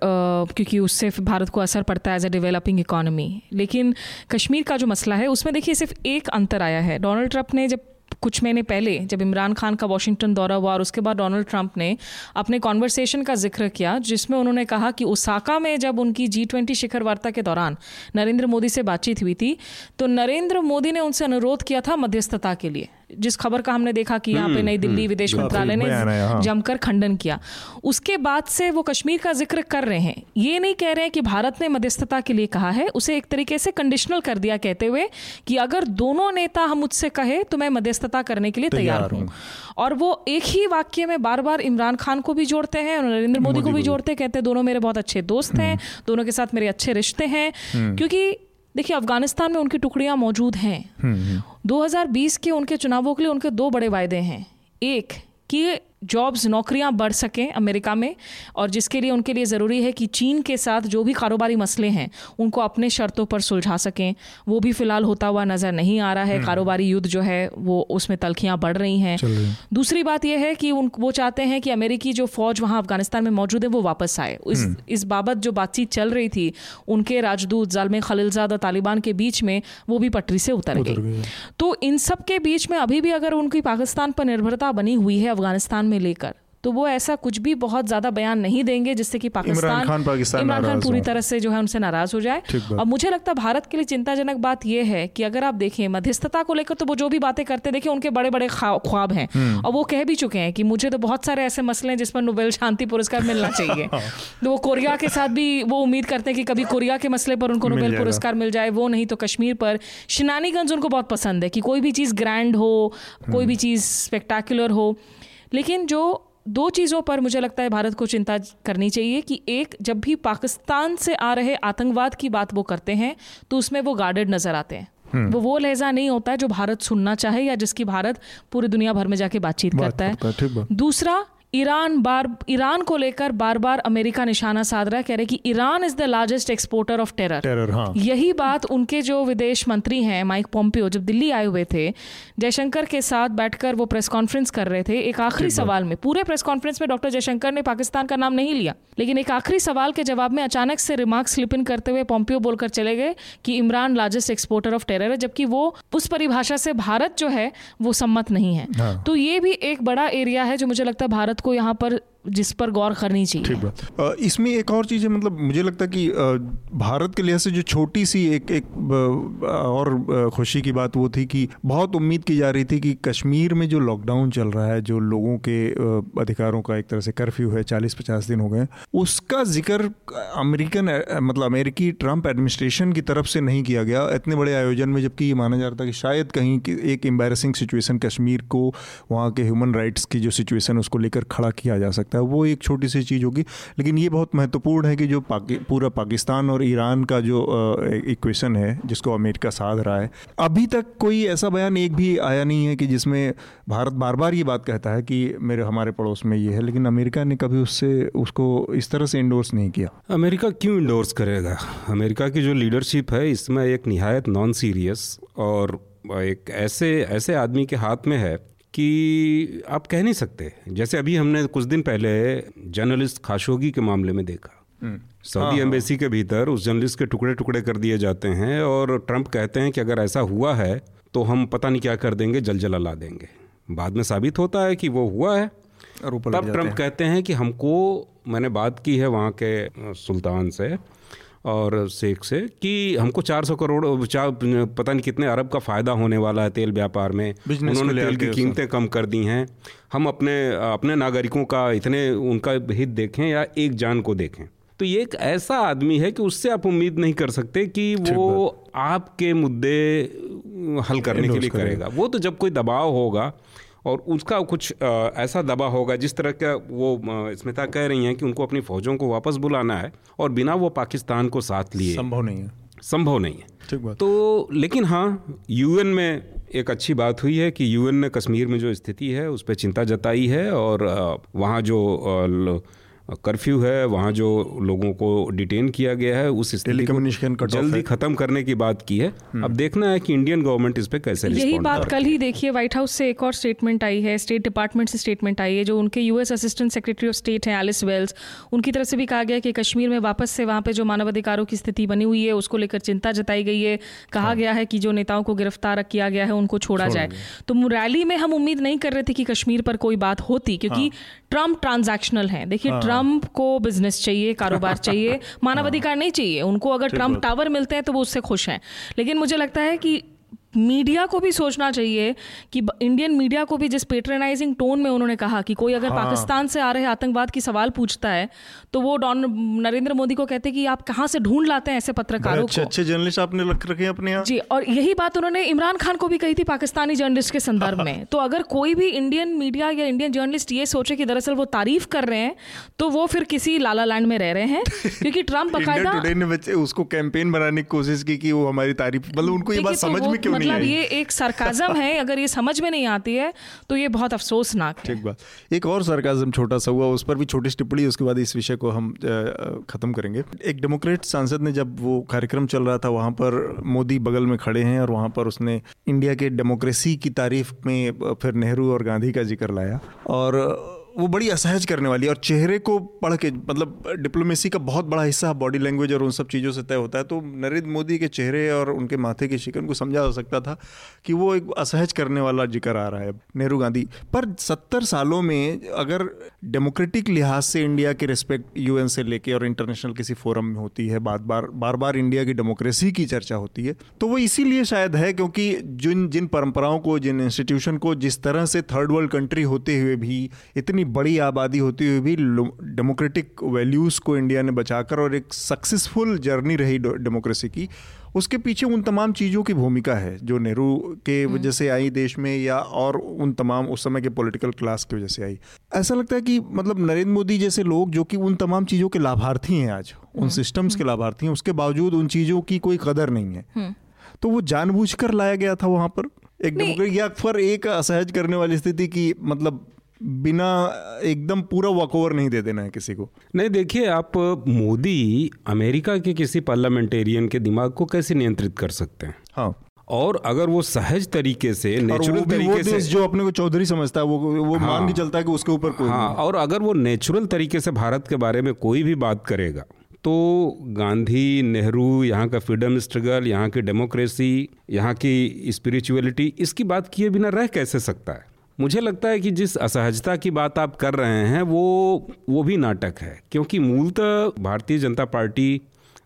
क्योंकि उससे भारत को असर पड़ता है एज ए डेवलपिंग इकोनॉमी लेकिन कश्मीर का जो मसला है उसमें देखिए सिर्फ़ एक अंतर आया है डोनाल्ड ट्रंप ने जब कुछ महीने पहले जब इमरान खान का वॉशिंगटन दौरा हुआ और उसके बाद डोनाल्ड ट्रंप ने अपने कॉन्वर्सेशन का ज़िक्र किया, जिसमें उन्होंने कहा कि ओसाका में जब उनकी जी ट्वेंटी शिखर वार्ता के दौरान नरेंद्र मोदी से बातचीत हुई थी तो नरेंद्र मोदी ने उनसे अनुरोध किया था मध्यस्थता के लिए। जिस खबर का हमने देखा कि यहाँ पे हम्म, नई दिल्ली हम्म। विदेश मंत्रालय ने हाँ। जमकर खंडन किया। उसके बाद से वो कश्मीर का ज़िक्र कर रहे हैं। ये नहीं कह रहे हैं कि भारत ने मध्यस्थता के लिए कहा है उसे एक तरीके से कंडीशनल कर दिया कहते हुए कि अगर दोनों नेता हम मुझसे कहे तो मैं मध्यस्थता करने के लिए तैयार हूँ। और वो एक ही वाक्य में बार बार इमरान खान को भी जोड़ते हैं और नरेंद्र मोदी को भी जोड़ते कहते हैं दोनों मेरे बहुत अच्छे दोस्त हैं हम्म। दोनों के साथ मेरे अच्छे रिश्ते हैं। क्योंकि देखिए अफ़गानिस्तान में उनकी टुकड़ियाँ मौजूद हैं। 2020 के उनके चुनावों के लिए उनके दो बड़े वायदे हैं। एक कि जॉब्स नौकरियाँ बढ़ सकें अमेरिका में और जिसके लिए उनके लिए ज़रूरी है कि चीन के साथ जो भी कारोबारी मसले हैं उनको अपने शर्तों पर सुलझा सकें। वो भी फ़िलहाल होता हुआ नज़र नहीं आ रहा है। हम्म। कारोबारी युद्ध जो है वो उसमें तलखियाँ बढ़ रही हैं। दूसरी बात यह है कि उन वो चाहते हैं कि अमेरिकी जो फ़ौज वहाँ अफ़गानिस्तान में मौजूद है वो वापस आए। इस हम्म। इस बाबत जो बातचीत चल रही थी उनके राजदूत जालम खलीलजाद और तालिबान के बीच में वो भी पटरी से उतर गई तो इन सब के बीच में अभी भी अगर उनकी पाकिस्तान पर निर्भरता बनी हुई है अफ़गानिस्तान में लेकर। तो वो ऐसा कुछ भी बहुत ज़्यादा बयान नहीं देंगे जिससे कि पाकिस्तान इमरान खान पाकिस्तान इमरान खान पूरी तरह से जो है उनसे नाराज़ हो जाए। और मुझे लगता है भारत के लिए चिंताजनक बात यह है कि अगर आप देखें मध्यस्थता को लेकर तो वो जो भी बातें करते देखिए उनके बड़े बड़े ख्वाब हैं। हम्म। और वो कह भी चुके हैं कि मुझे तो बहुत सारे ऐसे मसले हैं जिस पर नोबेल शांति पुरस्कार मिलना चाहिए। तो वो कोरिया के साथ भी वो उम्मीद करते हैं कि कभी कोरिया के मसले पर उनको नोबेल पुरस्कार मिल जाए वो नहीं तो कश्मीर पर। शिनानीगंज उनको बहुत पसंद है कि कोई भी चीज़ ग्रैंड हो कोई भी चीज़ स्पेक्टाकुलर हो। लेकिन जो दो चीज़ों पर मुझे लगता है भारत को चिंता करनी चाहिए कि एक जब भी पाकिस्तान से आ रहे आतंकवाद की बात वो करते हैं तो उसमें वो गार्डेड नज़र आते हैं। हम्म। वो वो लहजा नहीं होता है जो भारत सुनना चाहे या जिसकी भारत पूरी दुनिया भर में जाके बातचीत करता है। दूसरा ईरान बार ईरान को लेकर बार बार अमेरिका निशाना साध रहा है कह रहे कि Iran is the largest exporter of terror terror हाँ। यही बात उनके जो विदेश मंत्री हैं माइक पोम्पियो जब दिल्ली आए हुए थे जयशंकर के साथ बैठकर वो प्रेस कॉन्फ्रेंस कर रहे थे एक आखिरी सवाल में। पूरे प्रेस कॉन्फ्रेंस में डॉक्टर जयशंकर ने पाकिस्तान का नाम नहीं लिया लेकिन एक आखिरी सवाल के जवाब में अचानक से रिमार्क स्लिप इन करते हुए पॉम्पियो बोलकर चले गए कि Imran largest exporter of terror है जबकि वो उस परिभाषा से भारत जो है वो सम्मत नहीं है। हाँ। तो ये भी एक बड़ा एरिया है जो मुझे लगता है भारत को यहाँ पर जिस पर गौर करनी चाहिए। इसमें एक और चीज़ है मतलब मुझे लगता है कि भारत के लिहाज से जो छोटी सी एक एक और खुशी की बात वो थी कि बहुत उम्मीद की जा रही थी कि कश्मीर में जो लॉकडाउन चल रहा है, जो लोगों के अधिकारों का एक तरह से कर्फ्यू है चालीस पचास दिन हो गए उसका ज़िक्र अमेरिकन मतलब अमेरिकी ट्रंप एडमिनिस्ट्रेशन की तरफ़ से नहीं किया गया इतने बड़े आयोजन में, जबकि ये माना जा रहा था कि शायद कहीं एक एम्बेरसिंग सिचुएशन कश्मीर को, वहाँ के ह्यूमन राइट्स की जो सिचुएशन उसको लेकर खड़ा किया जा सकता है। वो एक छोटी सी चीज़ होगी। लेकिन ये बहुत महत्वपूर्ण है कि जो पाकि, पूरा पाकिस्तान और ईरान का जो इक्वेशन है जिसको अमेरिका साध रहा है अभी तक कोई ऐसा बयान एक भी आया नहीं है कि जिसमें भारत बार बार ये बात कहता है कि मेरे हमारे पड़ोस में ये है लेकिन अमेरिका ने कभी उससे उसको इस तरह से इंडोर्स नहीं किया। अमेरिका क्यों इंडोर्स करेगा? अमेरिका की जो लीडरशिप है इसमें एक निहायत नॉन सीरियस और एक ऐसे ऐसे आदमी के हाथ में है कि आप कह नहीं सकते। जैसे अभी हमने कुछ दिन पहले जर्नलिस्ट खाशोगी के मामले में देखा। सऊदी एम्बेसी के भीतर उस जर्नलिस्ट के टुकड़े टुकड़े कर दिए जाते हैं और ट्रंप कहते हैं कि अगर ऐसा हुआ है तो हम पता नहीं क्या कर देंगे जल जला ला देंगे। बाद में साबित होता है कि वो हुआ है। और ऊपर तब ट्रंप हैं। कहते हैं कि हमको मैंने बात की है वहाँ के सुल्तान से और शेख से कि हमको 400 करोड़ चार पता नहीं कितने अरब का फ़ायदा होने वाला है तेल व्यापार में। उन्होंने तेल की कीमतें कम कर दी हैं। हम अपने अपने नागरिकों का इतने उनका हित देखें या एक जान को देखें। तो ये एक ऐसा आदमी है कि उससे आप उम्मीद नहीं कर सकते कि वो आपके मुद्दे हल करने के लिए करेगा। करेगा। वो तो जब कोई दबाव होगा और उसका कुछ ऐसा दबा होगा जिस तरह का वो स्मिता कह रही हैं कि उनको अपनी फौजों को वापस बुलाना है और बिना वो पाकिस्तान को साथ लिए। संभव नहीं है। संभव नहीं है। ठीक बात। तो लेकिन हाँ यूएन में एक अच्छी बात हुई है कि यूएन ने कश्मीर में जो स्थिति है उस पर चिंता जताई है और वहाँ जो कर्फ्यू है वहाँ जो लोगों को डिटेन किया गया है उस स्थिति को जल्दी खत्म करने की बात की है। अब देखना है कि इंडियन गवर्नमेंट इस पे कैसे यही बात कल ही। देखिए व्हाइट हाउस से एक और स्टेटमेंट आई है स्टेट डिपार्टमेंट से स्टेटमेंट आई है जो उनके US assistant secretary of state हैं एलिस वेल्स उनकी तरफ़ से भी कहा गया कि कश्मीर में वापस से वहाँ पर जो मानवाधिकारों की स्थिति बनी हुई है उसको लेकर चिंता जताई गई है। कहा गया है कि जो नेताओं को गिरफ़्तार किया गया है उनको छोड़ा जाए। तो रैली में हम उम्मीद नहीं कर रहे थे कि कश्मीर पर कोई बात होती क्योंकि ट्रंप ट्रांजैक्शनल हैं। देखिए ट्रंप को बिज़नेस चाहिए कारोबार चाहिए मानवाधिकार नहीं चाहिए। उनको अगर ट्रंप टावर मिलते हैं तो वो उससे खुश हैं। लेकिन मुझे लगता है कि मीडिया को भी सोचना चाहिए कि इंडियन मीडिया को भी जिस पेट्रनाइजिंग टोन में उन्होंने कहा कि कोई अगर हाँ। पाकिस्तान से आ रहे आतंकवाद की सवाल पूछता है तो वो डॉन नरेंद्र मोदी को कहते हैं कि आप कहाँ से ढूंढ लाते हैं ऐसे पत्रकारों अच्छे को? अच्छे जर्नलिस्ट आपने रख रखे हैं अपने यहाँ। जी और यही बात उन्होंने इमरान खान को भी कही थी पाकिस्तानी जर्नलिस्ट के संदर्भ में। तो अगर कोई भी इंडियन मीडिया या इंडियन जर्नलिस्ट ये सोचे कि दरअसल वो तारीफ़ कर रहे हैं तो वो फिर किसी लाला लैंड में रह रहे हैं क्योंकि ट्रंप बाकायदा उसको कैंपेन बनाने की कोशिश की कि वो हमारी तारीफ़ मतलब उनको ये बात तो समझ में क्यों मतलब ये एक सरकाजम है अगर ये समझ में नहीं आती है तो ये बहुत अफसोसनाक है। ठीक बात। एक और सरकाजम छोटा सा हुआ उस पर भी छोटी टिप्पणी उसके बाद इस विषय को हम खत्म करेंगे। एक डेमोक्रेट सांसद ने जब वो कार्यक्रम चल रहा था वहाँ पर मोदी बगल में खड़े हैं और वहाँ पर उसने इंडिया के डेमोक्रेसी की तारीफ़ में फिर नेहरू और गांधी का ज़िक्र लाया। और वो बड़ी असहज करने वाली है और चेहरे को पढ़ के मतलब डिप्लोमेसी का बहुत बड़ा हिस्सा बॉडी लैंग्वेज और उन सब चीज़ों से तय होता है। तो नरेंद्र मोदी के चेहरे और उनके माथे के शिकन को समझा जा सकता था कि वो एक असहज करने वाला ज़िक्र आ रहा है नेहरू गांधी। पर सत्तर सालों में अगर डेमोक्रेटिक लिहाज से इंडिया की रिस्पेक्ट यूएन से लेके और इंटरनेशनल किसी फोरम में होती है बार बार बार बार इंडिया की डेमोक्रेसी की चर्चा होती है तो वो इसीलिए शायद है क्योंकि जिन जिन परंपराओं को, जिन इंस्टीट्यूशन को जिस तरह से थर्ड वर्ल्ड कंट्री होते हुए भी इतनी बड़ी आबादी होती हुई भी डेमोक्रेटिक वैल्यूज़ को इंडिया ने बचाकर और एक सक्सेसफुल जर्नी रही डेमोक्रेसी की। उसके पीछे उन तमाम चीज़ों की भूमिका है जो नेहरू के वजह से आई देश में या और उन तमाम उस समय के पॉलिटिकल क्लास की वजह से आई। ऐसा लगता है कि मतलब नरेंद्र मोदी जैसे लोग जो कि उन तमाम चीज़ों के लाभार्थी हैं आज उन सिस्टम्स के लाभार्थी हैं उसके बावजूद उन चीज़ों की कोई कदर नहीं है। तो वो जानबूझकर लाया गया था वहाँ पर एक डेमोक्रेट या फिर एक असहज करने वाली स्थिति की मतलब बिना एकदम पूरा वॉकओवर नहीं दे देना है किसी को। नहीं देखिए आप मोदी अमेरिका के किसी पार्लियामेंटेरियन के दिमाग को कैसे नियंत्रित कर सकते हैं? हाँ। और अगर वो सहज तरीके से नेचुरल तरीके से जो अपने को चौधरी समझता है वो वो हाँ, मान के चलता है कि उसके ऊपर कोई हाँ और अगर वो नेचुरल तरीके से भारत के बारे में कोई भी बात करेगा तो गांधी नेहरू यहाँ का फ्रीडम स्ट्रगल यहाँ की डेमोक्रेसी यहाँ की स्पिरिचुअलिटी इसकी बात किए बिना रह कैसे सकता है? मुझे लगता है कि जिस असहजता की बात आप कर रहे हैं, वो वो भी नाटक है। क्योंकि मूलतः भारतीय जनता पार्टी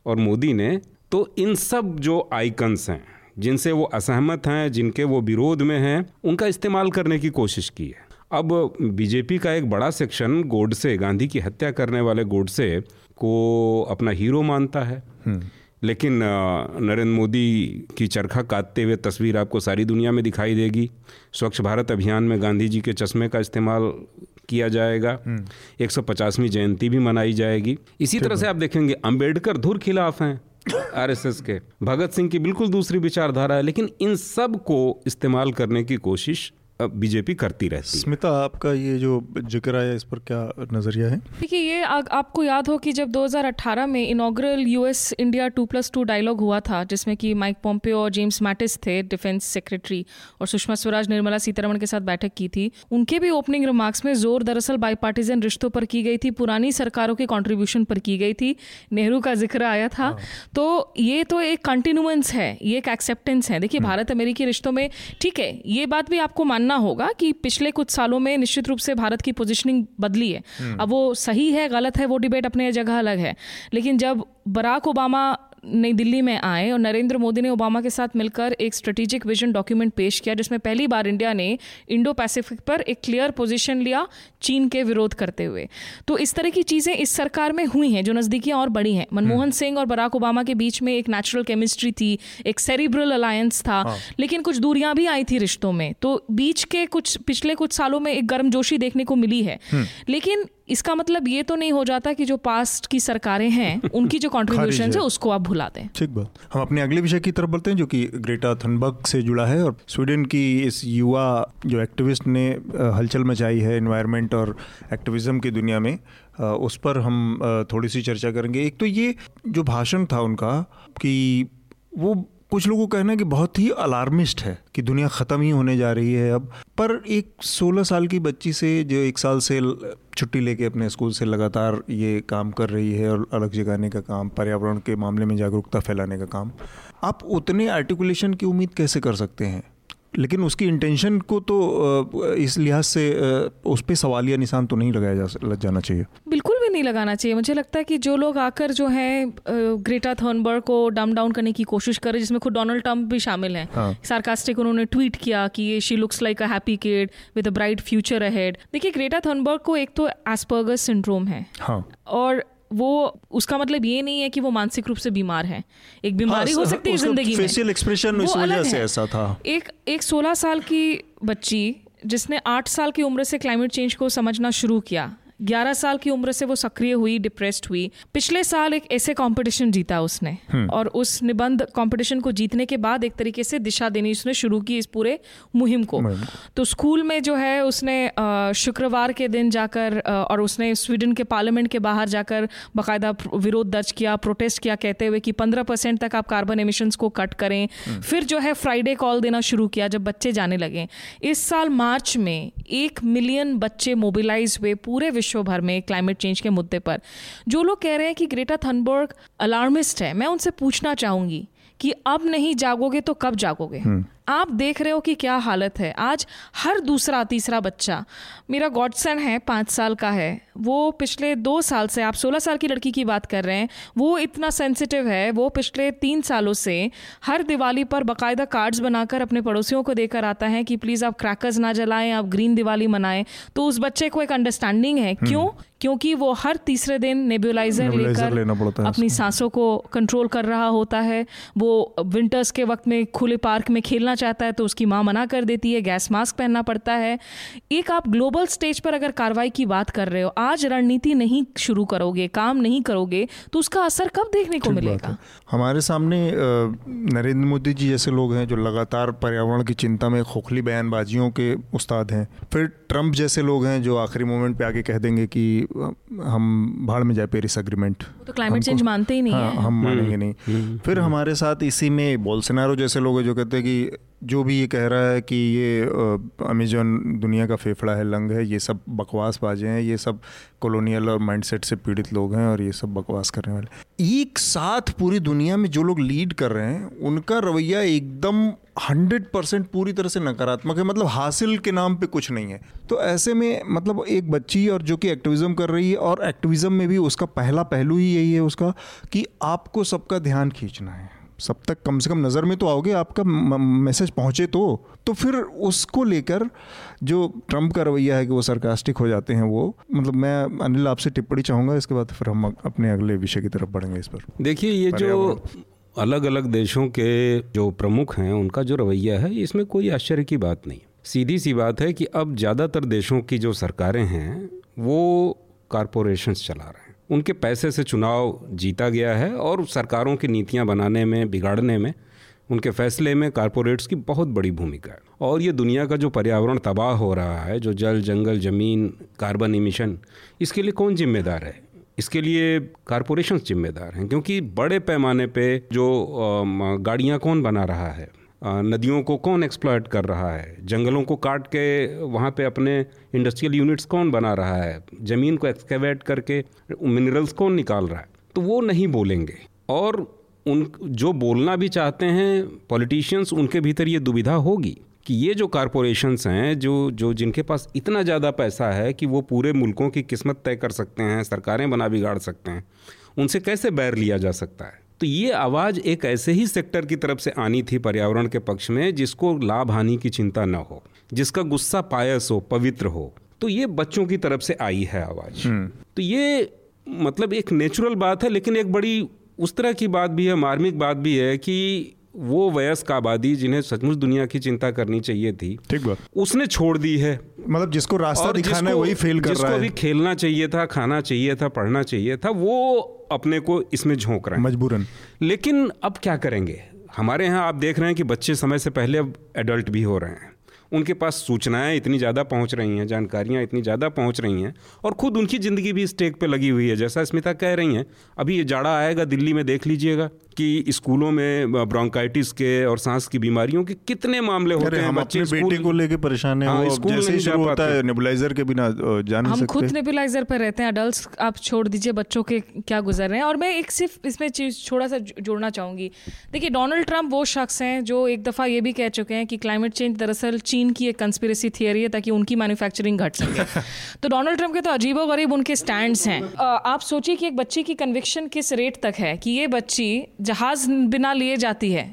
और मोदी ने तो इन सब जो आइकन्स हैं, जिनसे वो असहमत हैं, जिनके वो विरोध में हैं, उनका इस्तेमाल करने की कोशिश की है। अब बीजेपी का एक बड़ा सेक्शन गोडसे, गांधी की हत्या करने वाले गोडसे को अपना हीरो मानता है। हम्म। लेकिन नरेंद्र मोदी की चरखा काटते हुए तस्वीर आपको सारी दुनिया में दिखाई देगी। स्वच्छ भारत अभियान में गांधी जी के चश्मे का इस्तेमाल किया जाएगा। एक सौ पचासवीं जयंती भी मनाई जाएगी। इसी तरह से आप देखेंगे अंबेडकर धुर खिलाफ हैं आरएसएस के। भगत सिंह की बिल्कुल दूसरी विचारधारा है लेकिन इन सबको इस्तेमाल करने की कोशिश बीजेपी करती रहती स्मिता आपका ये जो ज़िक्र आया इस पर क्या नज़रिया है? देखिए ये आ, आपको याद हो कि जब 2018 में inaugural US India two plus two dialogue हुआ था जिसमें कि माइक पोम्पियो और जेम्स मैटिस थे डिफेंस सेक्रेटरी और सुषमा स्वराज निर्मला सीतारमण के साथ बैठक की थी। उनके भी ओपनिंग रिमार्क्स में ज़ोर दरअसल बाईपार्टीजन रिश्तों पर की गई थी पुरानी सरकारों के कॉन्ट्रीब्यूशन पर की गई थी। नेहरू का ज़िक्र आया था। हाँ। तो ये तो एक कंटिन्यूएंस है ये एक एक्सेप्टेंस है। देखिए हम्म। भारत अमेरिकी रिश्तों में ठीक है ये बात भी आपको मानना मानना होगा कि पिछले कुछ सालों में निश्चित रूप से भारत की पोजिशनिंग बदली है हम्म। अब वो सही है गलत है वो डिबेट अपने जगह अलग है लेकिन जब बराक ओबामा नई दिल्ली में आए और नरेंद्र मोदी ने ओबामा के साथ मिलकर एक स्ट्रेटेजिक विजन डॉक्यूमेंट पेश किया जिसमें पहली बार इंडिया ने इंडो पैसिफिक पर एक क्लियर पोजीशन लिया चीन के विरोध करते हुए तो इस तरह की चीज़ें इस सरकार में हुई हैं जो नज़दीकियाँ और बड़ी हैं मनमोहन हम्म। सिंह और बराक ओबामा के बीच में एक नेचुरल केमिस्ट्री थी एक सेरिब्रल अलायंस था हाँ। लेकिन कुछ दूरियाँ भी आई थी रिश्तों में तो बीच के कुछ पिछले कुछ सालों में एक गर्मजोशी देखने को मिली है हम्म। लेकिन इसका मतलब ये तो नहीं हो जाता कि जो पास्ट की सरकारें हैं उनकी जो कॉन्ट्रीब्यूशन है। उसको आप भुला दें। ठीक बात। हम अपने अगले विषय की तरफ़ बढ़ते हैं जो कि ग्रेटा थनबर्ग से जुड़ा है और स्वीडन की इस युवा जो एक्टिविस्ट ने हलचल मचाई है इन्वायरमेंट और एक्टिविज्म की दुनिया में उस पर हम थोड़ी सी चर्चा करेंगे। एक तो ये जो भाषण था उनका कि वो कुछ लोगों का कहना है कि बहुत ही अलार्मिस्ट है कि दुनिया ख़त्म ही होने जा रही है अब। पर एक 16 साल की बच्ची से जो एक साल से छुट्टी लेके अपने स्कूल से लगातार ये काम कर रही है और अलग जगाने का काम, पर्यावरण के मामले में जागरूकता फैलाने का काम, आप उतने आर्टिकुलेशन की उम्मीद कैसे कर सकते हैं? लेकिन उसकी इंटेंशन को तो इस लिहाज से उस पर सवालिया निशान तो नहीं लगाया जा जाना चाहिए। बिल्कुल भी नहीं लगाना चाहिए। मुझे लगता है कि जो लोग आकर जो है ग्रेटा थर्नबर्ग को डम डाउन करने की कोशिश कर रहे जिसमें खुद डोनाल्ड ट्रंप भी शामिल हैं। हाँ. सार्कास्टिक उन्होंने ट्वीट किया कि ये she looks like a happy kid with a bright future ahead देखिए ग्रेटा थर्नबर्ग को एक तो एस्पर्गस सिंड्रोम है। हाँ. और वो उसका मतलब ये नहीं है कि वो मानसिक रूप से बीमार है। एक बीमारी हाँ, हो सकती है ज़िंदगी में। फेशियल एक्सप्रेशन इस वजह से ऐसा था। एक एक सोलह साल की बच्ची जिसने 8 साल की उम्र से क्लाइमेट चेंज को समझना शुरू किया ग्यारह साल की उम्र से वो सक्रिय हुई डिप्रेस्ड हुई। पिछले साल एक ऐसे कंपटीशन जीता उसने। हम्म। और उस निबंध कंपटीशन को जीतने के बाद एक तरीके से दिशा देनी उसने शुरू की इस पूरे मुहिम को। तो स्कूल में जो है उसने शुक्रवार के दिन जाकर और उसने स्वीडन के पार्लियामेंट के बाहर जाकर बाकायदा विरोध दर्ज किया प्रोटेस्ट किया कहते हुए कि पंद्रह परसेंट तक आप कार्बन एमिशंस को कट करें। हम्म। फिर जो है फ्राइडे कॉल देना शुरू किया जब बच्चे जाने लगे। इस साल मार्च में एक मिलियन बच्चे मोबिलाइज हुए पूरे विश्व विश्व भर में क्लाइमेट चेंज के मुद्दे पर जो लोग कह रहे हैं कि ग्रेटा थनबर्ग अलार्मिस्ट है, मैं उनसे पूछना चाहूँगी कि अब नहीं जागोगे तो कब जागोगे हम्म। आप देख रहे हो कि क्या हालत है। आज हर दूसरा तीसरा बच्चा मेरा गॉडसन है पाँच साल का है। वो पिछले दो साल से आप सोलह साल की लड़की की बात कर रहे हैं वो इतना सेंसिटिव है वो पिछले तीन सालों से हर दिवाली पर बाकायदा कार्ड्स बनाकर अपने पड़ोसियों को देकर आता है कि प्लीज़ आप क्रैकर्स ना जलाएँ आप ग्रीन दिवाली मनाएँ। तो उस बच्चे को एक अंडरस्टैंडिंग है हम्म। क्यों? क्योंकि वो हर तीसरे दिन नेबुलाइजर लेकर अपनी सांसों को कंट्रोल कर रहा होता है। वो विंटर्स के वक्त में खुले पार्क में खेलना चाहता है तो उसकी माँ मना कर देती है गैस मास्क पहनना पड़ता है। एक आप ग्लोबल स्टेज पर अगर कार्रवाई की बात कर रहे हो आज रणनीति नहीं शुरू करोगे काम नहीं करोगे तो उसका असर कब देखने को मिलेगा? हमारे सामने नरेंद्र मोदी जी जैसे लोग हैं जो लगातार पर्यावरण की चिंता में खोखली बयानबाजियों के उस्ताद हैं। फिर ट्रंप जैसे लोग हैं जो आखिरी मोमेंट पे आके कह देंगे कि हम भाड़ में जाए पेरिस अग्रीमेंट तो क्लाइमेट चेंज मानते ही नहीं हाँ, है। हम मानेंगे नहीं। हम्म, फिर हम्म। हमारे साथ इसी में बोलसनारो जैसे लोग हैं जो कहते हैं कि जो भी ये कह रहा है कि ये अमेजोन दुनिया का फेफड़ा है लंग है ये सब बकवास बाजे हैं ये सब कॉलोनियल और माइंडसेट से पीड़ित लोग हैं और ये सब बकवास करने वाले। एक साथ पूरी दुनिया में जो लोग लीड कर रहे हैं उनका रवैया एकदम हंड्रेड परसेंट पूरी तरह से नकारात्मक है मतलब हासिल के नाम पे कुछ नहीं है। तो ऐसे में मतलब एक बच्ची और जो कि एक्टिविज़म कर रही है और एक्टिविज़म में भी उसका पहला पहलू ही यही है उसका कि आपको सबका ध्यान खींचना है। सब तक कम से कम नज़र में तो आओगे आपका मैसेज पहुँचे तो। तो फिर उसको लेकर जो ट्रंप का रवैया है कि वो सरकास्टिक हो जाते हैं वो मतलब मैं अनिल आपसे टिप्पणी चाहूँगा इसके बाद फिर हम अपने अगले विषय की तरफ़ बढ़ेंगे इस पर। देखिए ये जो अलग अलग देशों के जो प्रमुख हैं, उनका जो रवैया है, इसमें कोई आश्चर्य की बात नहीं। सीधी सी बात है कि अब ज़्यादातर देशों की जो सरकारें हैं, वो कारपोरेशंस चला रहे हैं। उनके पैसे से चुनाव जीता गया है और सरकारों की नीतियाँ बनाने में, बिगाड़ने में, उनके फैसले में कारपोरेट्स की बहुत बड़ी भूमिका है। और ये दुनिया का जो पर्यावरण तबाह हो रहा है, जो जल, जंगल, ज़मीन, कार्बन इमिशन, इसके लिए कौन जिम्मेदार है? इसके लिए कारपोरेशन जिम्मेदार हैं, क्योंकि बड़े पैमाने पे जो गाड़ियाँ कौन बना रहा है? नदियों को कौन एक्सप्लॉयट कर रहा है? जंगलों को काट के वहाँ पे अपने इंडस्ट्रियल यूनिट्स कौन बना रहा है? ज़मीन को एक्सकेवेट करके मिनरल्स कौन निकाल रहा है? तो वो नहीं बोलेंगे। और उन, जो बोलना भी चाहते हैं पॉलिटिशियंस उनके भीतर ये दुविधा होगी। कि ये जो कारपोरेशंस हैं जो जो जिनके पास इतना ज़्यादा पैसा है कि वो पूरे मुल्कों की किस्मत तय कर सकते हैं सरकारें बना बिगाड़ सकते हैं उनसे कैसे बैर लिया जा सकता है? तो ये आवाज़ एक ऐसे ही सेक्टर की तरफ़ से आनी थी पर्यावरण के पक्ष में जिसको लाभ हानि की चिंता न हो जिसका गुस्सा पायस हो पवित्र हो। तो ये बच्चों की तरफ़ से आई है आवाज़। हम्म। तो ये मतलब एक नेचुरल बात है लेकिन एक बड़ी उस तरह की बात भी है मार्मिक बात भी है कि वो वयस्क आबादी जिन्हें सचमुच दुनिया की चिंता करनी चाहिए थी ठीक बात। उसने छोड़ दी है। मतलब जिसको रास्ता दिखाना है वही फेल कर जिसको रहा है। भी खेलना चाहिए था खाना चाहिए था पढ़ना चाहिए था वो अपने को इसमें झोंक रहा है। मजबूरन। लेकिन अब क्या करेंगे? हमारे यहाँ आप देख रहे हैं कि बच्चे समय से पहले अब एडल्ट भी हो रहे हैं। उनके पास सूचनाएँ इतनी ज़्यादा पहुँच रही हैं जानकारियाँ इतनी ज़्यादा पहुँच रही हैं और ख़ुद उनकी ज़िंदगी भी स्टेक पे लगी हुई है जैसा स्मिता कह रही हैं अभी ये जाड़ा आएगा दिल्ली में देख लीजिएगा। कि स्कूलों में ब्रोंकाइटिस के और सांस की बीमारियों के कितने मामले होते हैं बच्चे बेटे को लेके परेशान है हाँ, वो जैसे ही शुरू होता है नेबुलाइजर के बिना जान हम खुद नेबुलाइजर पर रहते हैं अडल्ट आप छोड़ दीजिए बच्चों के क्या गुजर रहे हैं। और मैं एक सिर्फ़ इसमें चीज़ थोड़ा सा जोड़ना चाहूँगी। देखिए डोनाल्ड ट्रंप वो शख्स हैं जो एक दफ़ा ये भी कह चुके हैं कि क्लाइमेट चेंज दरअसल चीन की एक कंस्पिरेसी थियरी है ताकि उनकी मैन्युफैक्चरिंग घट सके। तो डोनाल्ड ट्रंप के तो अजीबो गरीब उनके स्टैंड हैं। आप सोचिए कि एक बच्ची की कन्विक्शन किस रेट तक है कि ये बच्ची जहाज़ बिना लिए जाती है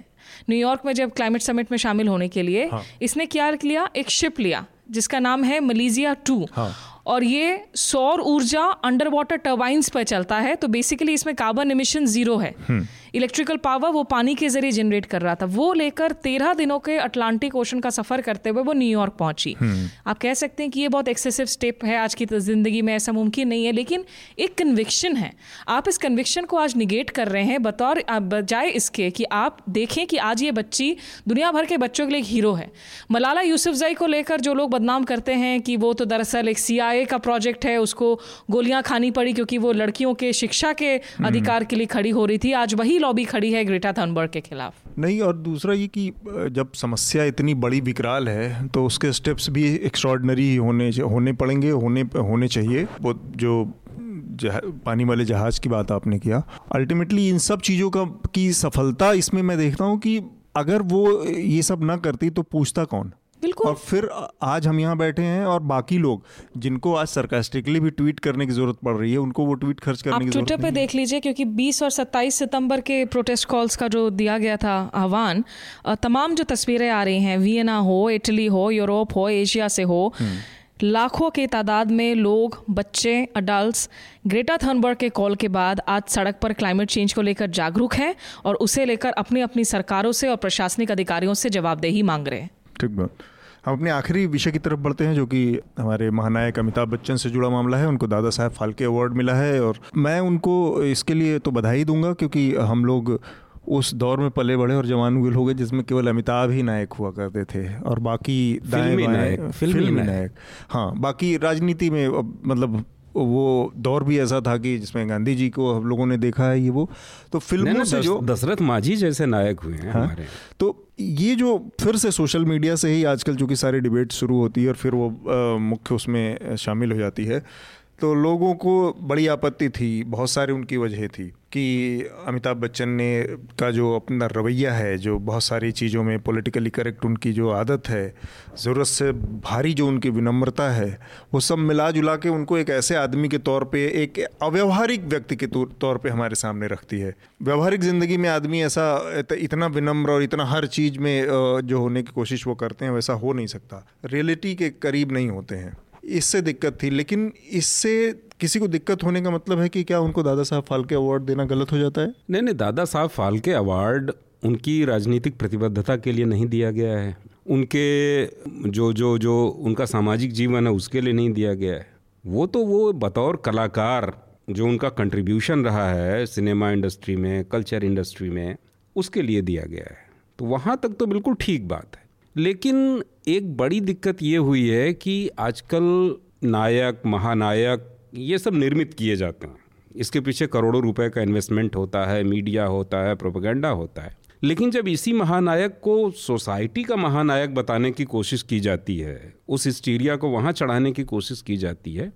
न्यूयॉर्क में जब क्लाइमेट समिट में शामिल होने के लिए हाँ. इसने क्या लिया एक शिप लिया जिसका नाम है मलेजिया टू हाँ. और ये सौर ऊर्जा अंडर वाटर टर्बाइंस पर चलता है तो बेसिकली इसमें कार्बन इमिशन ज़ीरो है। हम्म। इलेक्ट्रिकल पावर वो पानी के ज़रिए जनरेट कर रहा था। वो लेकर तेरह दिनों के अटलांटिक ओशन का सफ़र करते हुए वो न्यूयॉर्क पहुँची। हम्म। आप कह सकते हैं कि ये बहुत एक्सेसिव स्टेप है आज की ज़िंदगी में ऐसा मुमकिन नहीं है लेकिन एक कन्विक्शन है। आप इस कन्विक्शन को आज निगेट कर रहे हैं बतौर बजाय इसके कि आप देखें कि आज ये बच्ची दुनिया भर के बच्चों के लिए एक हीरो है। मलाला यूसुफजई को लेकर जो लोग बदनाम करते हैं कि वो तो दरअसल एक सी का प्रोजेक्ट है उसको गोलियाँ खानी पड़ी क्योंकि वो लड़कियों के शिक्षा के हम्म। अधिकार के लिए खड़ी हो रही थी। आज वही लॉबी खड़ी है ग्रेटा थनबर्ग के खिलाफ। नहीं और दूसरा ये कि जब समस्या इतनी बड़ी विकराल है तो उसके स्टेप्स भी एक्स्ट्रॉर्डनरी होने होने पड़ेंगे होने होने चाहिए। वो जो पानी वाले जहाज़ की बात आपने किया। अल्टीमेटली इन सब चीज़ों का की सफलता इसमें मैं देखता हूँ कि अगर वो ये सब ना करती तो पूछता कौन? बिल्कुल। और फिर आज हम यहाँ बैठे हैं और बाकी लोग जिनको आज सरकास्टिकली भी ट्वीट करने की ज़रूरत पड़ रही है उनको वो ट्वीट खर्च करने की ट्विटर पे देख लीजिए क्योंकि 20 और 27 सितंबर के प्रोटेस्ट कॉल्स का जो दिया गया था आह्वान तमाम जो तस्वीरें आ रही हैं वियना हो इटली हो यूरोप हो एशिया से हो हम्म। लाखों के तादाद में लोग बच्चे अडल्ट ग्रेटा थर्नबर्ग के कॉल के बाद आज सड़क पर क्लाइमेट चेंज को लेकर जागरूक हैं और उसे लेकर अपनी अपनी सरकारों से और प्रशासनिक अधिकारियों से जवाबदेही मांग रहे हैं। ठीक बात। हम अपने आखिरी विषय की तरफ़ बढ़ते हैं जो कि हमारे महानायक अमिताभ बच्चन से जुड़ा मामला है। उनको दादा साहब फाल्के अवार्ड मिला है और मैं उनको इसके लिए तो बधाई दूँगा क्योंकि हम लोग उस दौर में पले बड़े और जवान हुए हो गए जिसमें केवल अमिताभ ही नायक हुआ करते थे और बाकी फिल्मी नायक फिल्मी नायक। हाँ बाकी राजनीति में मतलब वो दौर भी ऐसा था कि जिसमें गांधी जी को हम लोगों ने देखा है ये वो। तो फ़िल्मों से जो दशरथ माझी जैसे नायक हुए हैं हाँ, हमारे। तो ये जो फिर से सोशल मीडिया से ही आजकल चूँकि सारी डिबेट शुरू होती है और फिर वो मुख्य उसमें शामिल हो जाती है तो लोगों को बड़ी आपत्ति थी बहुत सारी उनकी वजह थी। कि अमिताभ बच्चन ने का जो अपना रवैया है, जो बहुत सारी चीज़ों में पॉलिटिकली करेक्ट उनकी जो आदत है, ज़रूरत से भारी जो उनकी विनम्रता है, वो सब मिला जुला के उनको एक ऐसे आदमी के तौर पे, एक अव्यवहारिक व्यक्ति के तौर पे हमारे सामने रखती है। व्यवहारिक ज़िंदगी में आदमी ऐसा इतना विनम्र और इतना हर चीज़ में जो होने की कोशिश वो करते हैं, वैसा हो नहीं सकता। रियलिटी के करीब नहीं होते हैं। इससे दिक्कत थी, लेकिन इससे किसी को दिक्कत होने का मतलब है कि क्या उनको दादा साहब फाल्के अवार्ड देना गलत हो जाता है? नहीं नहीं, दादा साहब फाल्के अवार्ड उनकी राजनीतिक प्रतिबद्धता के लिए नहीं दिया गया है। उनके जो जो जो उनका सामाजिक जीवन है उसके लिए नहीं दिया गया है। वो तो वो बतौर कलाकार जो उनका कंट्रीब्यूशन रहा है सिनेमा इंडस्ट्री में, कल्चर इंडस्ट्री में, उसके लिए दिया गया है। तो वहाँ तक तो बिल्कुल ठीक बात है। लेकिन एक बड़ी दिक्कत ये हुई है कि आजकल नायक, महानायक ये सब निर्मित किए जाते हैं। इसके पीछे करोड़ों रुपए का इन्वेस्टमेंट होता है मीडिया होता है प्रोपेगेंडा होता है। लेकिन जब इसी महानायक को सोसाइटी का महानायक बताने की कोशिश की जाती है, उस हिस्टीरिया को वहाँ चढ़ाने की कोशिश की जाती है,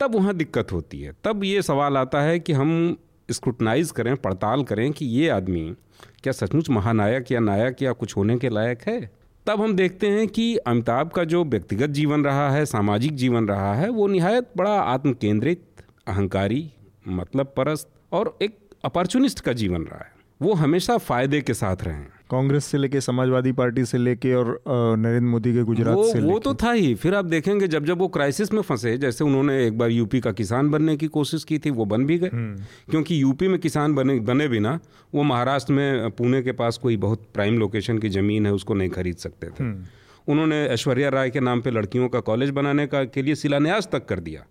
तब वहाँ दिक्कत होती है। तब ये सवाल आता है कि हम स्क्रूटनाइज करें, पड़ताल करें कि ये आदमी क्या सचमुच महानायक या नायक या कुछ होने के लायक है? तब हम देखते हैं कि अमिताभ का जो व्यक्तिगत जीवन रहा है, सामाजिक जीवन रहा है, वो निहायत बड़ा आत्म केंद्रित अहंकारी मतलब परस्त और एक अपॉर्चुनिस्ट का जीवन रहा है। वो हमेशा फ़ायदे के साथ रहे कांग्रेस से लेके समाजवादी पार्टी से लेके और नरेंद्र मोदी के गुजरात वो, से वो तो था ही। फिर आप देखेंगे जब जब वो क्राइसिस में फंसे जैसे उन्होंने एक बार यूपी का किसान बनने की कोशिश की थी वो बन भी गए। हम्म। क्योंकि यूपी में किसान बने बने बिना वो महाराष्ट्र में पुणे के पास कोई बहुत प्राइम लोकेशन की ज़मीन है उसको नहीं खरीद सकते थे। हम्म। उन्होंने ऐश्वर्या राय के नाम पे लड़कियों का कॉलेज बनाने का के लिए शिलान्यास तक कर दिया।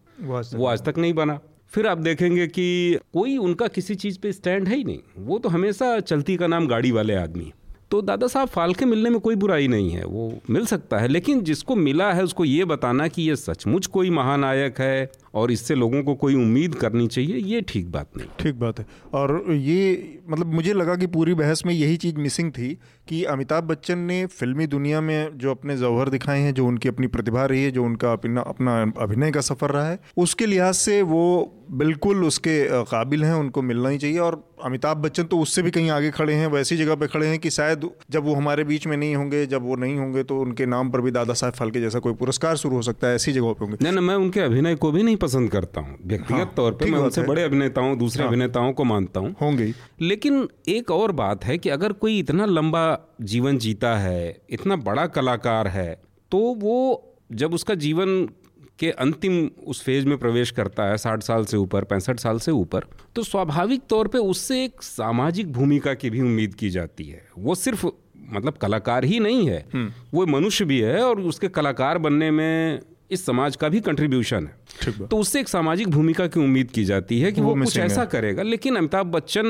वो आज तक नहीं बना। फिर आप देखेंगे कि कोई उनका किसी चीज़ पे स्टैंड है ही नहीं। वो तो हमेशा चलती का नाम गाड़ी वाले आदमी तो दादा साहब, फालके मिलने में कोई बुराई नहीं है, वो मिल सकता है, लेकिन जिसको मिला है उसको ये बताना कि ये सचमुच कोई महानायक है और इससे लोगों को कोई उम्मीद करनी चाहिए, ये ठीक बात नहीं ठीक बात है। और ये मतलब मुझे लगा कि पूरी बहस में यही चीज़ मिसिंग थी कि अमिताभ बच्चन ने फिल्मी दुनिया में जो अपने जौहर दिखाए हैं जो उनकी अपनी प्रतिभा रही है जो उनका अपना अपना अभिनय का सफ़र रहा है उसके लिहाज से वो बिल्कुल उसके काबिल हैं उनको मिलना ही चाहिए। और अमिताभ बच्चन तो उससे भी कहीं आगे खड़े हैं वैसी जगह पे खड़े हैं कि शायद जब वो हमारे बीच में नहीं होंगे जब वो नहीं होंगे तो उनके नाम पर भी दादा साहब फाल्के जैसा कोई पुरस्कार शुरू हो सकता है ऐसी जगह पे होंगे। नहीं ना मैं उनके अभिनय को भी नहीं पसंद करता हूँ। व्यक्तिगत हाँ, तौर पर मैं उनसे बड़े अभिनेताओं दूसरे हाँ, अभिनेताओं को मानता हूँ। होंगे लेकिन एक और बात है कि अगर कोई इतना लंबा जीवन जीता है इतना बड़ा कलाकार है तो वो जब उसका जीवन के अंतिम उस फ़ेज़ में प्रवेश करता है साठ साल से ऊपर पैंसठ साल से ऊपर तो स्वाभाविक तौर पे उससे एक सामाजिक भूमिका की भी उम्मीद की जाती है वो सिर्फ़ मतलब कलाकार ही नहीं है हम्म। वो मनुष्य भी है और उसके कलाकार बनने में इस समाज का भी कंट्रीब्यूशन है तो उससे एक सामाजिक भूमिका की उम्मीद की जाती है कि वो, वो कुछ ऐसा करेगा लेकिन अमिताभ बच्चन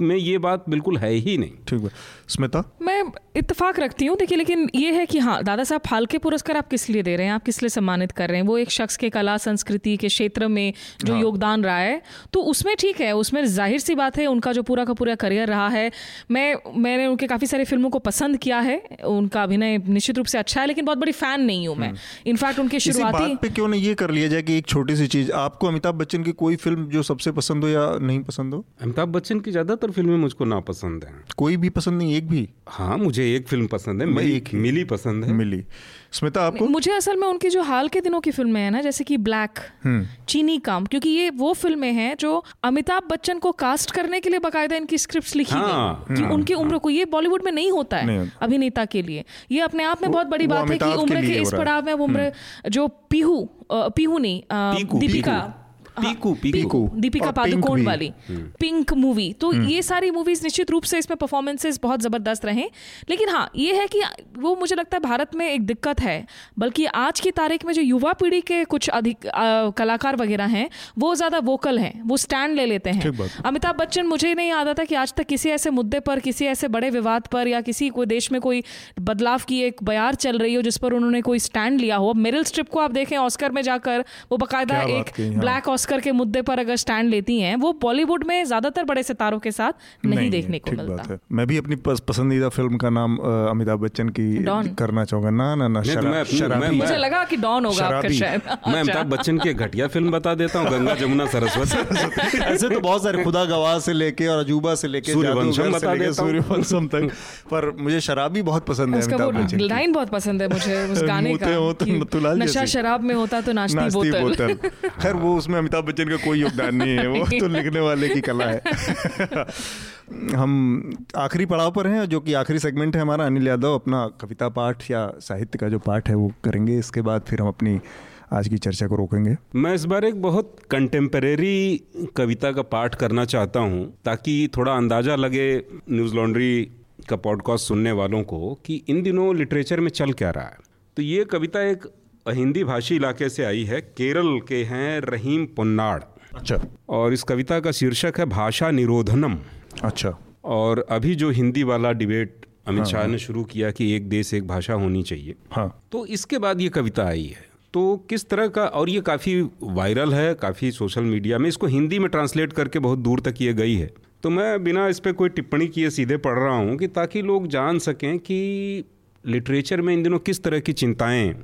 में ये बात बिल्कुल है ही नहीं। ठीक है स्मिता? मैं इत्तेफाक रखती हूँ देखिए लेकिन ये है कि हाँ दादा साहब फालके पुरस्कार आप किस लिए दे रहे हैं? आप किस लिए सम्मानित कर रहे हैं? वो एक शख्स के कला संस्कृति के क्षेत्र में जो हाँ। योगदान रहा है तो उसमें ठीक है उसमें ज़ाहिर सी बात है उनका जो पूरा का पूरा करियर रहा है मैं मैंने उनके काफ़ी सारी फ़िल्मों को पसंद किया है उनका अभिनय निश्चित रूप से अच्छा है लेकिन बहुत बड़ी फ़ैन नहीं हूँ मैं। इनफैक्ट हम्म। उनके शुरुआती क्यों नहीं ये कर लिया जाए कि एक छोटी सी चीज़। आपको अमिताभ बच्चन की कोई फ़िल्म जो सबसे पसंद हो या नहीं पसंद हो? अमिताभ बच्चन की ज़्यादातर फ़िल्में मुझको ना पसंद हैं। कोई भी पसंद नहीं एक भी? हाँ मुझे एक फ़िल्म पसंद है मैं एक मिली पसंद है। मिली। स्मिता आपको? मुझे असल में उनकी जो हाल के दिनों की फ़िल्में हैं ना जैसे कि ब्लैक हम्म। चीनी काम क्योंकि ये वो फ़िल्में हैं जो अमिताभ बच्चन को कास्ट करने के लिए बकायदा इनकी स्क्रिप्ट लिखी हाँ, गई कि उनकी उम्र को ये बॉलीवुड में नहीं होता है अभिनेता के लिए। ये अपने आप में बहुत बड़ी बात है कि उम्र के इस पड़ाव में वो उम्र जो पीहू पीहू नहीं दीपिका। पीकू, हाँ, पीकू। दीपिका पादुकोण वाली। पिंक मूवी तो ये सारी मूवीज़ निश्चित रूप से इसमें परफॉर्मेंसेस बहुत ज़बरदस्त रहे। लेकिन हाँ ये है कि वो मुझे लगता है भारत में एक दिक्कत है। बल्कि आज की तारीख में जो युवा पीढ़ी के कुछ अधिक कलाकार वगैरह हैं वो ज़्यादा वोकल हैं वो स्टैंड ले लेते हैं। अमिताभ बच्चन मुझे नहीं याद आता कि आज तक किसी ऐसे मुद्दे पर किसी ऐसे बड़े विवाद पर या किसी कोई देश में कोई बदलाव की एक बयार चल रही हो जिस पर उन्होंने कोई स्टैंड लिया हो। मेरिल स्ट्रिप को आप देखें ऑस्कर में जाकर वो बकायदा एक। ब्लैक ऑस्कर के मुद्दे पर अगर स्टैंड लेती हैं वो बॉलीवुड में ज़्यादातर बड़े सितारों के साथ नहीं, नहीं देखने को मिलता। बात है। मैं भी अपनी पस, पसंदीदा फ़िल्म का नाम अमिताभ बच्चन की। करना चाहूँगा। ना ना ना तो शरा- मैं अपनी- शराबी। मैं- मुझे लगा कि डॉन होगा आपका शराबी। शायद। मैं अमिताभ बच्चन की घटिया फ़िल्म बता देता हूँ गंगा जमुना सरस्वती। ऐसे तो बहुत सारे खुदा गवाह से लेके और अजूबा से लेके सूर्यवंशम बता देता सूर्यवंशम तक। पर मुझे शराबी बहुत पसंद है उसका अमिताभ बच्चन लाइन बहुत पसंद है मुझे उस गाने का नशा शराब में होता तो नाचती बोतल। खैर वो उसमें अमिताभ बच्चन का कोई योगदान नहीं है वो तो लिखने वाले की कला है। हम आखिरी पड़ाव पर हैं जो कि आखिरी सेगमेंट है हमारा अनिल यादव अपना कविता पाठ या साहित्य का जो पाठ है वो करेंगे। इसके बाद फिर हम अपनी आज की चर्चा को रोकेंगे। मैं इस बार एक बहुत कंटेम्परेरी कविता का पाठ करना चाहता हूँ ताकि थोड़ा अंदाज़ा लगे न्यूज़ लॉन्ड्री का पॉडकास्ट सुनने वालों को कि इन दिनों लिटरेचर में चल क्या रहा है। तो ये कविता एक हिंदी भाषी इलाके से आई है केरल के हैं रहीम पुन्नाड़। अच्छा। और इस कविता का शीर्षक है भाषा निरोधनम। अच्छा। और अभी जो हिंदी वाला डिबेट अमित शाह ने शुरू किया कि एक देश एक भाषा होनी चाहिए हाँ। तो इसके बाद ये कविता आई है। तो किस तरह का और ये काफ़ी वायरल है काफ़ी सोशल मीडिया में इसको हिंदी में ट्रांसलेट करके बहुत दूर तक ये गई है। तो मैं बिना इस पर कोई टिप्पणी किए सीधे पढ़ रहा हूँ कि ताकि लोग जान सकें कि लिटरेचर में इन दिनों किस तरह की चिंताएँ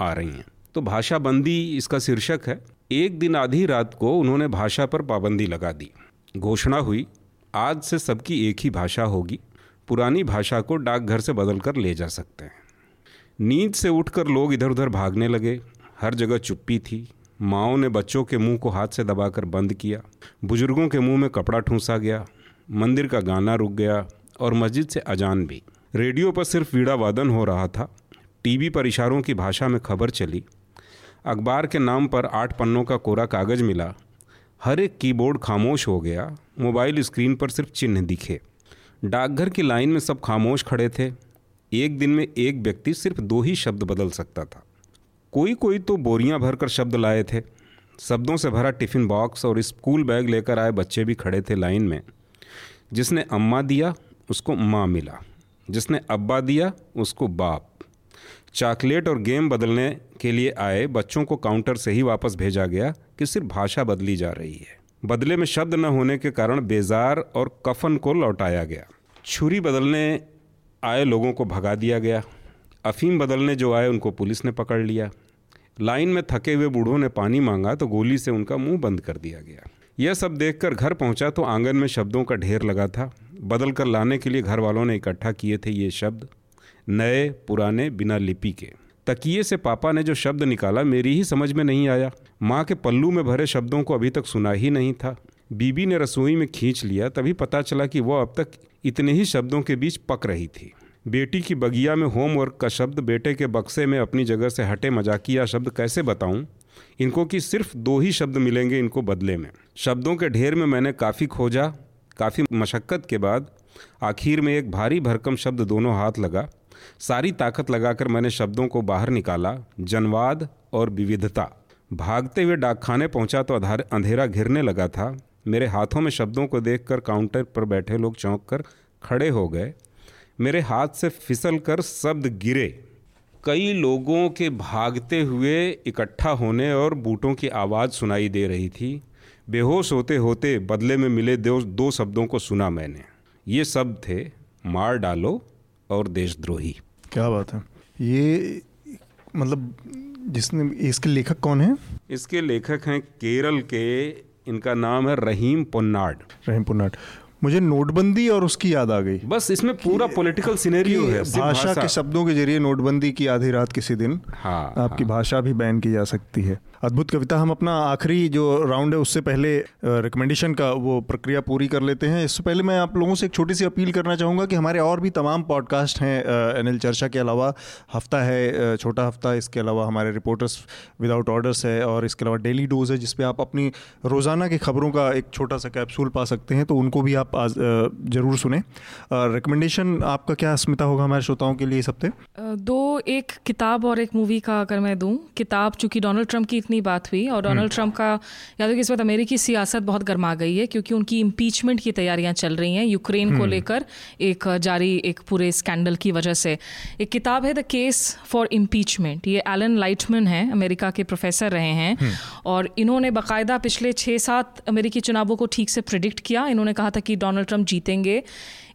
आ रही हैं। तो भाषा बंदी इसका शीर्षक है। एक दिन आधी रात को उन्होंने भाषा पर पाबंदी लगा दी। घोषणा हुई, आज से सबकी एक ही भाषा होगी। पुरानी भाषा को डाकघर से बदल कर ले जा सकते हैं। नींद से उठकर लोग इधर उधर भागने लगे। हर जगह चुप्पी थी। माओ ने बच्चों के मुँह को हाथ से दबाकर बंद किया। बुज़ुर्गों के मुँह में कपड़ा ठूंसा गया। मंदिर का गाना रुक गया और मस्जिद से अजान भी। रेडियो पर सिर्फ़ वीड़ा वादन हो रहा था। टीवी पर इशारों की भाषा में खबर चली। अखबार के नाम पर आठ पन्नों का कोरा कागज़ मिला। हर एक कीबोर्ड खामोश हो गया। मोबाइल स्क्रीन पर सिर्फ़ चिन्ह दिखे। डाकघर की लाइन में सब खामोश खड़े थे। एक दिन में एक व्यक्ति सिर्फ़ दो ही शब्द बदल सकता था। कोई कोई तो बोरियाँ भरकर शब्द लाए थे। शब्दों से भरा टिफ़िन बॉक्स और स्कूल बैग लेकर आए बच्चे भी खड़े थे लाइन में। जिसने अम्मा दिया, उसको माँ मिला। जिसने अब्बा दिया, उसको बाप। चॉकलेट और गेम बदलने के लिए आए बच्चों को काउंटर से ही वापस भेजा गया कि सिर्फ़ भाषा बदली जा रही है। बदले में शब्द न होने के कारण बेजार और कफन को लौटाया गया। छुरी बदलने आए लोगों को भगा दिया गया। अफीम बदलने जो आए उनको पुलिस ने पकड़ लिया। लाइन में थके हुए बूढ़ों ने पानी मांगा तो गोली से उनका मुँह बंद कर दिया गया। यह सब देखकर घर पहुँचा तो आँगन में शब्दों का ढेर लगा था। बदल कर लाने के लिए घर वालों ने इकट्ठा किए थे ये शब्द। नए, पुराने, बिना लिपि के। तकिए से पापा ने जो शब्द निकाला, मेरी ही समझ में नहीं आया। माँ के पल्लू में भरे शब्दों को अभी तक सुना ही नहीं था। बीबी ने रसोई में खींच लिया, तभी पता चला कि वह अब तक इतने ही शब्दों के बीच पक रही थी। बेटी की बगिया में होमवर्क का शब्द, बेटे के बक्से में अपनी जगह से हटे मजाकिया शब्द कैसे बताऊँ? इनको कि सिर्फ़ दो ही शब्द मिलेंगे इनको बदले में। शब्दों के ढेर में मैंने काफ़ी खोजा, काफ़ी मशक्क़त के बाद आखिर में एक भारी भरकम शब्द दोनों हाथ लगा। सारी ताकत लगाकर मैंने शब्दों को बाहर निकाला, जनवाद और विविधता। भागते हुए डाकखाने पहुँचा तो अधार घिरने लगा था। मेरे हाथों में शब्दों को देखकर काउंटर पर बैठे लोग चौंक कर खड़े हो गए। मेरे हाथ से फिसल कर शब्द गिरे। कई लोगों के भागते हुए इकट्ठा होने और बूटों की आवाज़ सुनाई दे रही थी। बेहोश होते होते बदले में मिले दो दो शब्दों को सुना मैंने। ये शब्द थे, मार डालो और देशद्रोही। क्या बात है। ये मतलब जिसने इसके लेखक कौन है? इसके लेखक हैं केरल के इनका नाम है रहीम पुन्नाड। रहीम पुन्नाड। मुझे नोटबंदी और उसकी याद आ गई। बस इसमें पूरा पॉलिटिकल सिनेरियो है भाषा। के शब्दों के ज़रिए नोटबंदी की आधी रात किसी दिन हाँ, आपकी हाँ। भाषा भी बैन की जा सकती है। अद्भुत कविता। हम अपना आखिरी जो राउंड है, उससे पहले रिकमेंडेशन का वो प्रक्रिया पूरी कर लेते हैं। इससे पहले मैं आप लोगों से एक छोटी सी अपील करना चाहूँगा कि हमारे और भी तमाम पॉडकास्ट हैं एनएल चर्चा के अलावा। हफ़्ता है छोटा हफ़्ता, इसके अलावा हमारे रिपोर्टर्स विदाउट ऑर्डर्स है और इसके अलावा डेली डोज है, जिसपे आप अपनी रोज़ाना की खबरों का एक छोटा सा कैप्सूल पा सकते हैं तो उनको भी आप ज़रूर सुने। रिकमेंडेशन आपका क्या अस्मिता होगा हमारे श्रोताओं के लिए इस हफ़्ते? दो, एक किताब और एक मूवी का अगर मैं दूँ, किताब चूँकि डोनाल्ड ट्रंप की इतनी बात हुई और डोनाल्ड ट्रंप हम्म। का याद कि इस बात अमेरिकी सियासत बहुत गर्मा गई है क्योंकि उनकी इम्पीचमेंट की तैयारियाँ चल रही हैं यूक्रेन को हम्म। लेकर एक जारी एक पूरे स्कैंडल की वजह से एक किताब है द केस फॉर इम्पीचमेंट ये एलन लाइटमैन है अमेरिका के प्रोफेसर रहे हैं हम्म। और इन्होंने बाकायदा पिछले छः सात अमेरिकी चुनावों को ठीक से प्रिडिक्ट किया इन्होंने कहा था कि डोनाल्ड ट्रंप जीतेंगे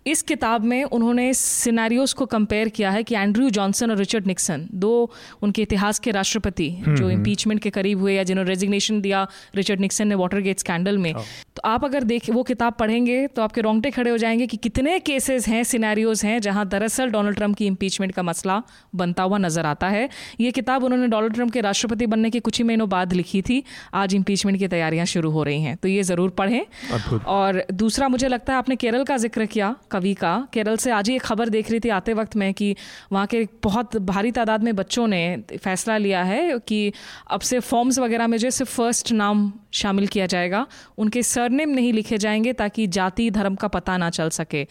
इस किताब में उन्होंने सिनेरियोस को कंपेयर किया है कि एंड्रयू जॉनसन और रिचर्ड निक्सन दो उनके इतिहास के राष्ट्रपति हम्म, जो इम्पीचमेंट। के करीब हुए या जिन्होंने रेजिग्नेशन दिया रिचर्ड निक्सन ने वाटर गेट स्कैंडल में। हाँ। तो आप अगर देख वो किताब पढ़ेंगे तो आपके रोंगटे खड़े हो जाएँगे कि कितने केसेस हैं सिनेरियोज हैं जहाँ दरअसल डोनाल्ड ट्रंप की इम्पीचमेंट का मसला बनता हुआ नज़र आता है। ये किताब उन्होंने डोनाल्ड ट्रंप के राष्ट्रपति बनने के कुछ ही महीनों बाद लिखी थी। आज इम्पीचमेंट की तैयारियाँ शुरू हो रही हैं तो ये ज़रूर पढ़ें। और दूसरा मुझे लगता है आपने केरल का ज़िक्र किया कवि का केरल से आज ही एक खबर देख रही थी आते वक्त में कि वहाँ के बहुत भारी तादाद में बच्चों ने फैसला लिया है कि अब से फॉर्म्स वगैरह में जो सिर्फ़ फ़र्स्ट नाम शामिल किया जाएगा उनके सरनेम नहीं लिखे जाएँगे ताकि जाति धर्म का पता ना चल सके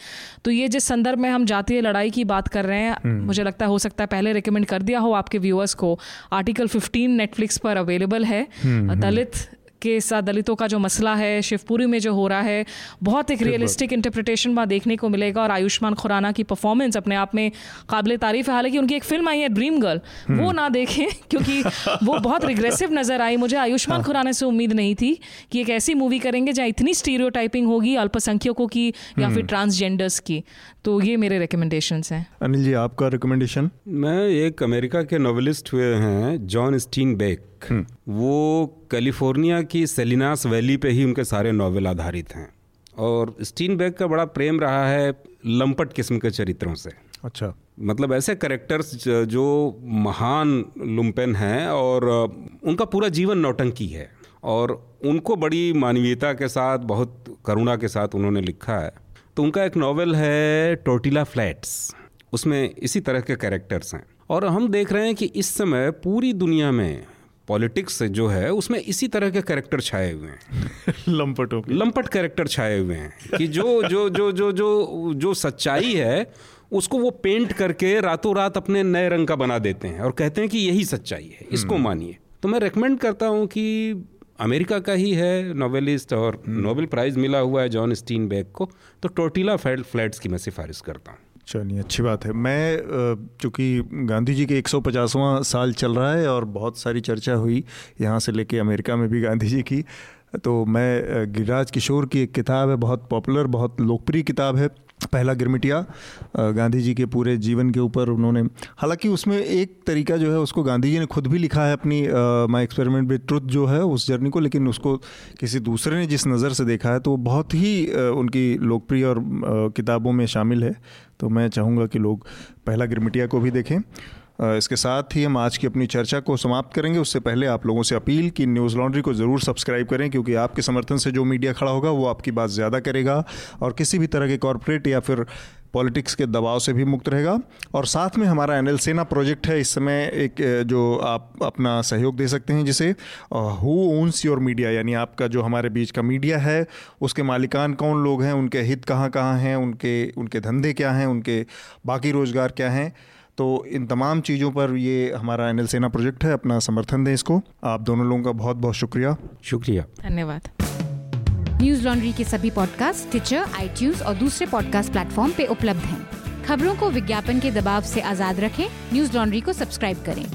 तो ये जिस संदर्भ में हम जातीय लड़ाई की बात कर रहे हैं हम्म। मुझे लगता है हो सकता है पहले रिकमेंड कर दिया हो आपके व्यूअर्स को आर्टिकल 15 नेटफ्लिक्स पर अवेलेबल है हम्म, हम्म। दलित के साथ दलितों का जो मसला है शिवपुरी में जो हो रहा है बहुत एक रियलिस्टिक इंटरप्रिटेशन वहाँ देखने को मिलेगा और आयुष्मान खुराना की परफॉर्मेंस अपने आप में काबिल तारीफ़ है। हालाँकि उनकी एक फ़िल्म आई है ड्रीम गर्ल वो ना देखें क्योंकि वो बहुत रिग्रेसिव नज़र आई। मुझे आयुष्मान हाँ। खुराना से उम्मीद नहीं थी कि एक ऐसी मूवी करेंगे जहाँ इतनी स्टीरियो होगी अल्पसंख्यकों की या फिर ट्रांसजेंडर्स हम्म। की। तो ये मेरे रिकमेंडेशन हैं। अनिल जी आपका रिकमेंडेशन मैं एक अमेरिका के नॉवलिस्ट हुए हैं जॉन स्टीन बेक वो कैलिफ़ोर्निया की सेलिनास वैली पे ही उनके सारे नावल आधारित हैं। और स्टीन बैग का बड़ा प्रेम रहा है लंपट किस्म के चरित्रों से। अच्छा। मतलब ऐसे करेक्टर्स जो महान लुम्पेन हैं और उनका पूरा जीवन नौटंकी है। और उनको बड़ी मानवीयता के साथ बहुत करुणा के साथ उन्होंने लिखा है। तो उनका एक नावल है टोटिला फ्लैट्स उसमें इसी तरह के कैरेक्टर्स हैं। और हम देख रहे हैं कि इस समय पूरी दुनिया में पॉलिटिक्स जो है उसमें इसी तरह के कैरेक्टर छाए हुए हैं। लंपटों लंपट कैरेक्टर छाए हुए हैं कि जो जो जो जो जो जो सच्चाई है उसको वो पेंट करके रातों रात अपने नए रंग का बना देते हैं। और कहते हैं कि यही सच्चाई है इसको हम्म। मानिए। तो मैं रेकमेंड करता हूँ कि अमेरिका का ही है नॉवेलिस्ट और नोबेल। प्राइज़ मिला हुआ है जॉन स्टीन बैग को। तो टोटिला फ्लैट्स की मैं सिफारिश करता हूँ। चलिए, अच्छी बात है। मैं चूँकि गांधी जी के 150वां साल चल रहा है और बहुत सारी चर्चा हुई यहाँ से लेके अमेरिका में भी गांधी जी की तो मैं गिरिराज किशोर की एक किताब है, बहुत पॉपुलर, बहुत लोकप्रिय किताब है। पहला गिरमिटिया गांधी जी के पूरे जीवन के ऊपर उन्होंने हालाँकि उसमें एक तरीका जो है उसको गांधी जी ने खुद भी लिखा है अपनी माई एक्सपेरिमेंट विद ट्रुथ जो है उस जर्नी को लेकिन उसको किसी दूसरे ने जिस नज़र से देखा है तो वो बहुत ही आ, उनकी लोकप्रिय और किताबों में शामिल है। तो मैं चाहूँगा कि लोग पहला गिरमिटिया को भी देखें। इसके साथ ही हम आज की अपनी चर्चा को समाप्त करेंगे। उससे पहले आप लोगों से अपील कि न्यूज़ लॉन्ड्री को ज़रूर सब्सक्राइब करें, क्योंकि आपके समर्थन से जो मीडिया खड़ा होगा, वो आपकी बात ज़्यादा करेगा और किसी भी तरह के कॉरपोरेट या फिर पॉलिटिक्स के दबाव से भी मुक्त रहेगा। और साथ में हमारा एन सेना प्रोजेक्ट है, इस समय एक जो आप अपना सहयोग दे सकते हैं जिसे हु ओन्स योर मीडिया, यानी आपका जो हमारे बीच का मीडिया है, उसके मालिकान कौन लोग हैं, उनके हित कहाँ कहाँ हैं, उनके उनके धंधे क्या हैं, उनके बाकी रोज़गार क्या हैं तो इन तमाम चीज़ों पर ये हमारा एन सेना प्रोजेक्ट है अपना समर्थन दें इसको। आप दोनों लोगों का बहुत बहुत शुक्रिया। शुक्रिया। धन्यवाद। न्यूज़ लॉन्ड्री के सभी पॉडकास्ट ट्विटर आई और दूसरे पॉडकास्ट प्लेटफॉर्म पे उपलब्ध हैं। खबरों को विज्ञापन के दबाव से आज़ाद रखें। न्यूज़ लॉन्ड्री को सब्सक्राइब करें।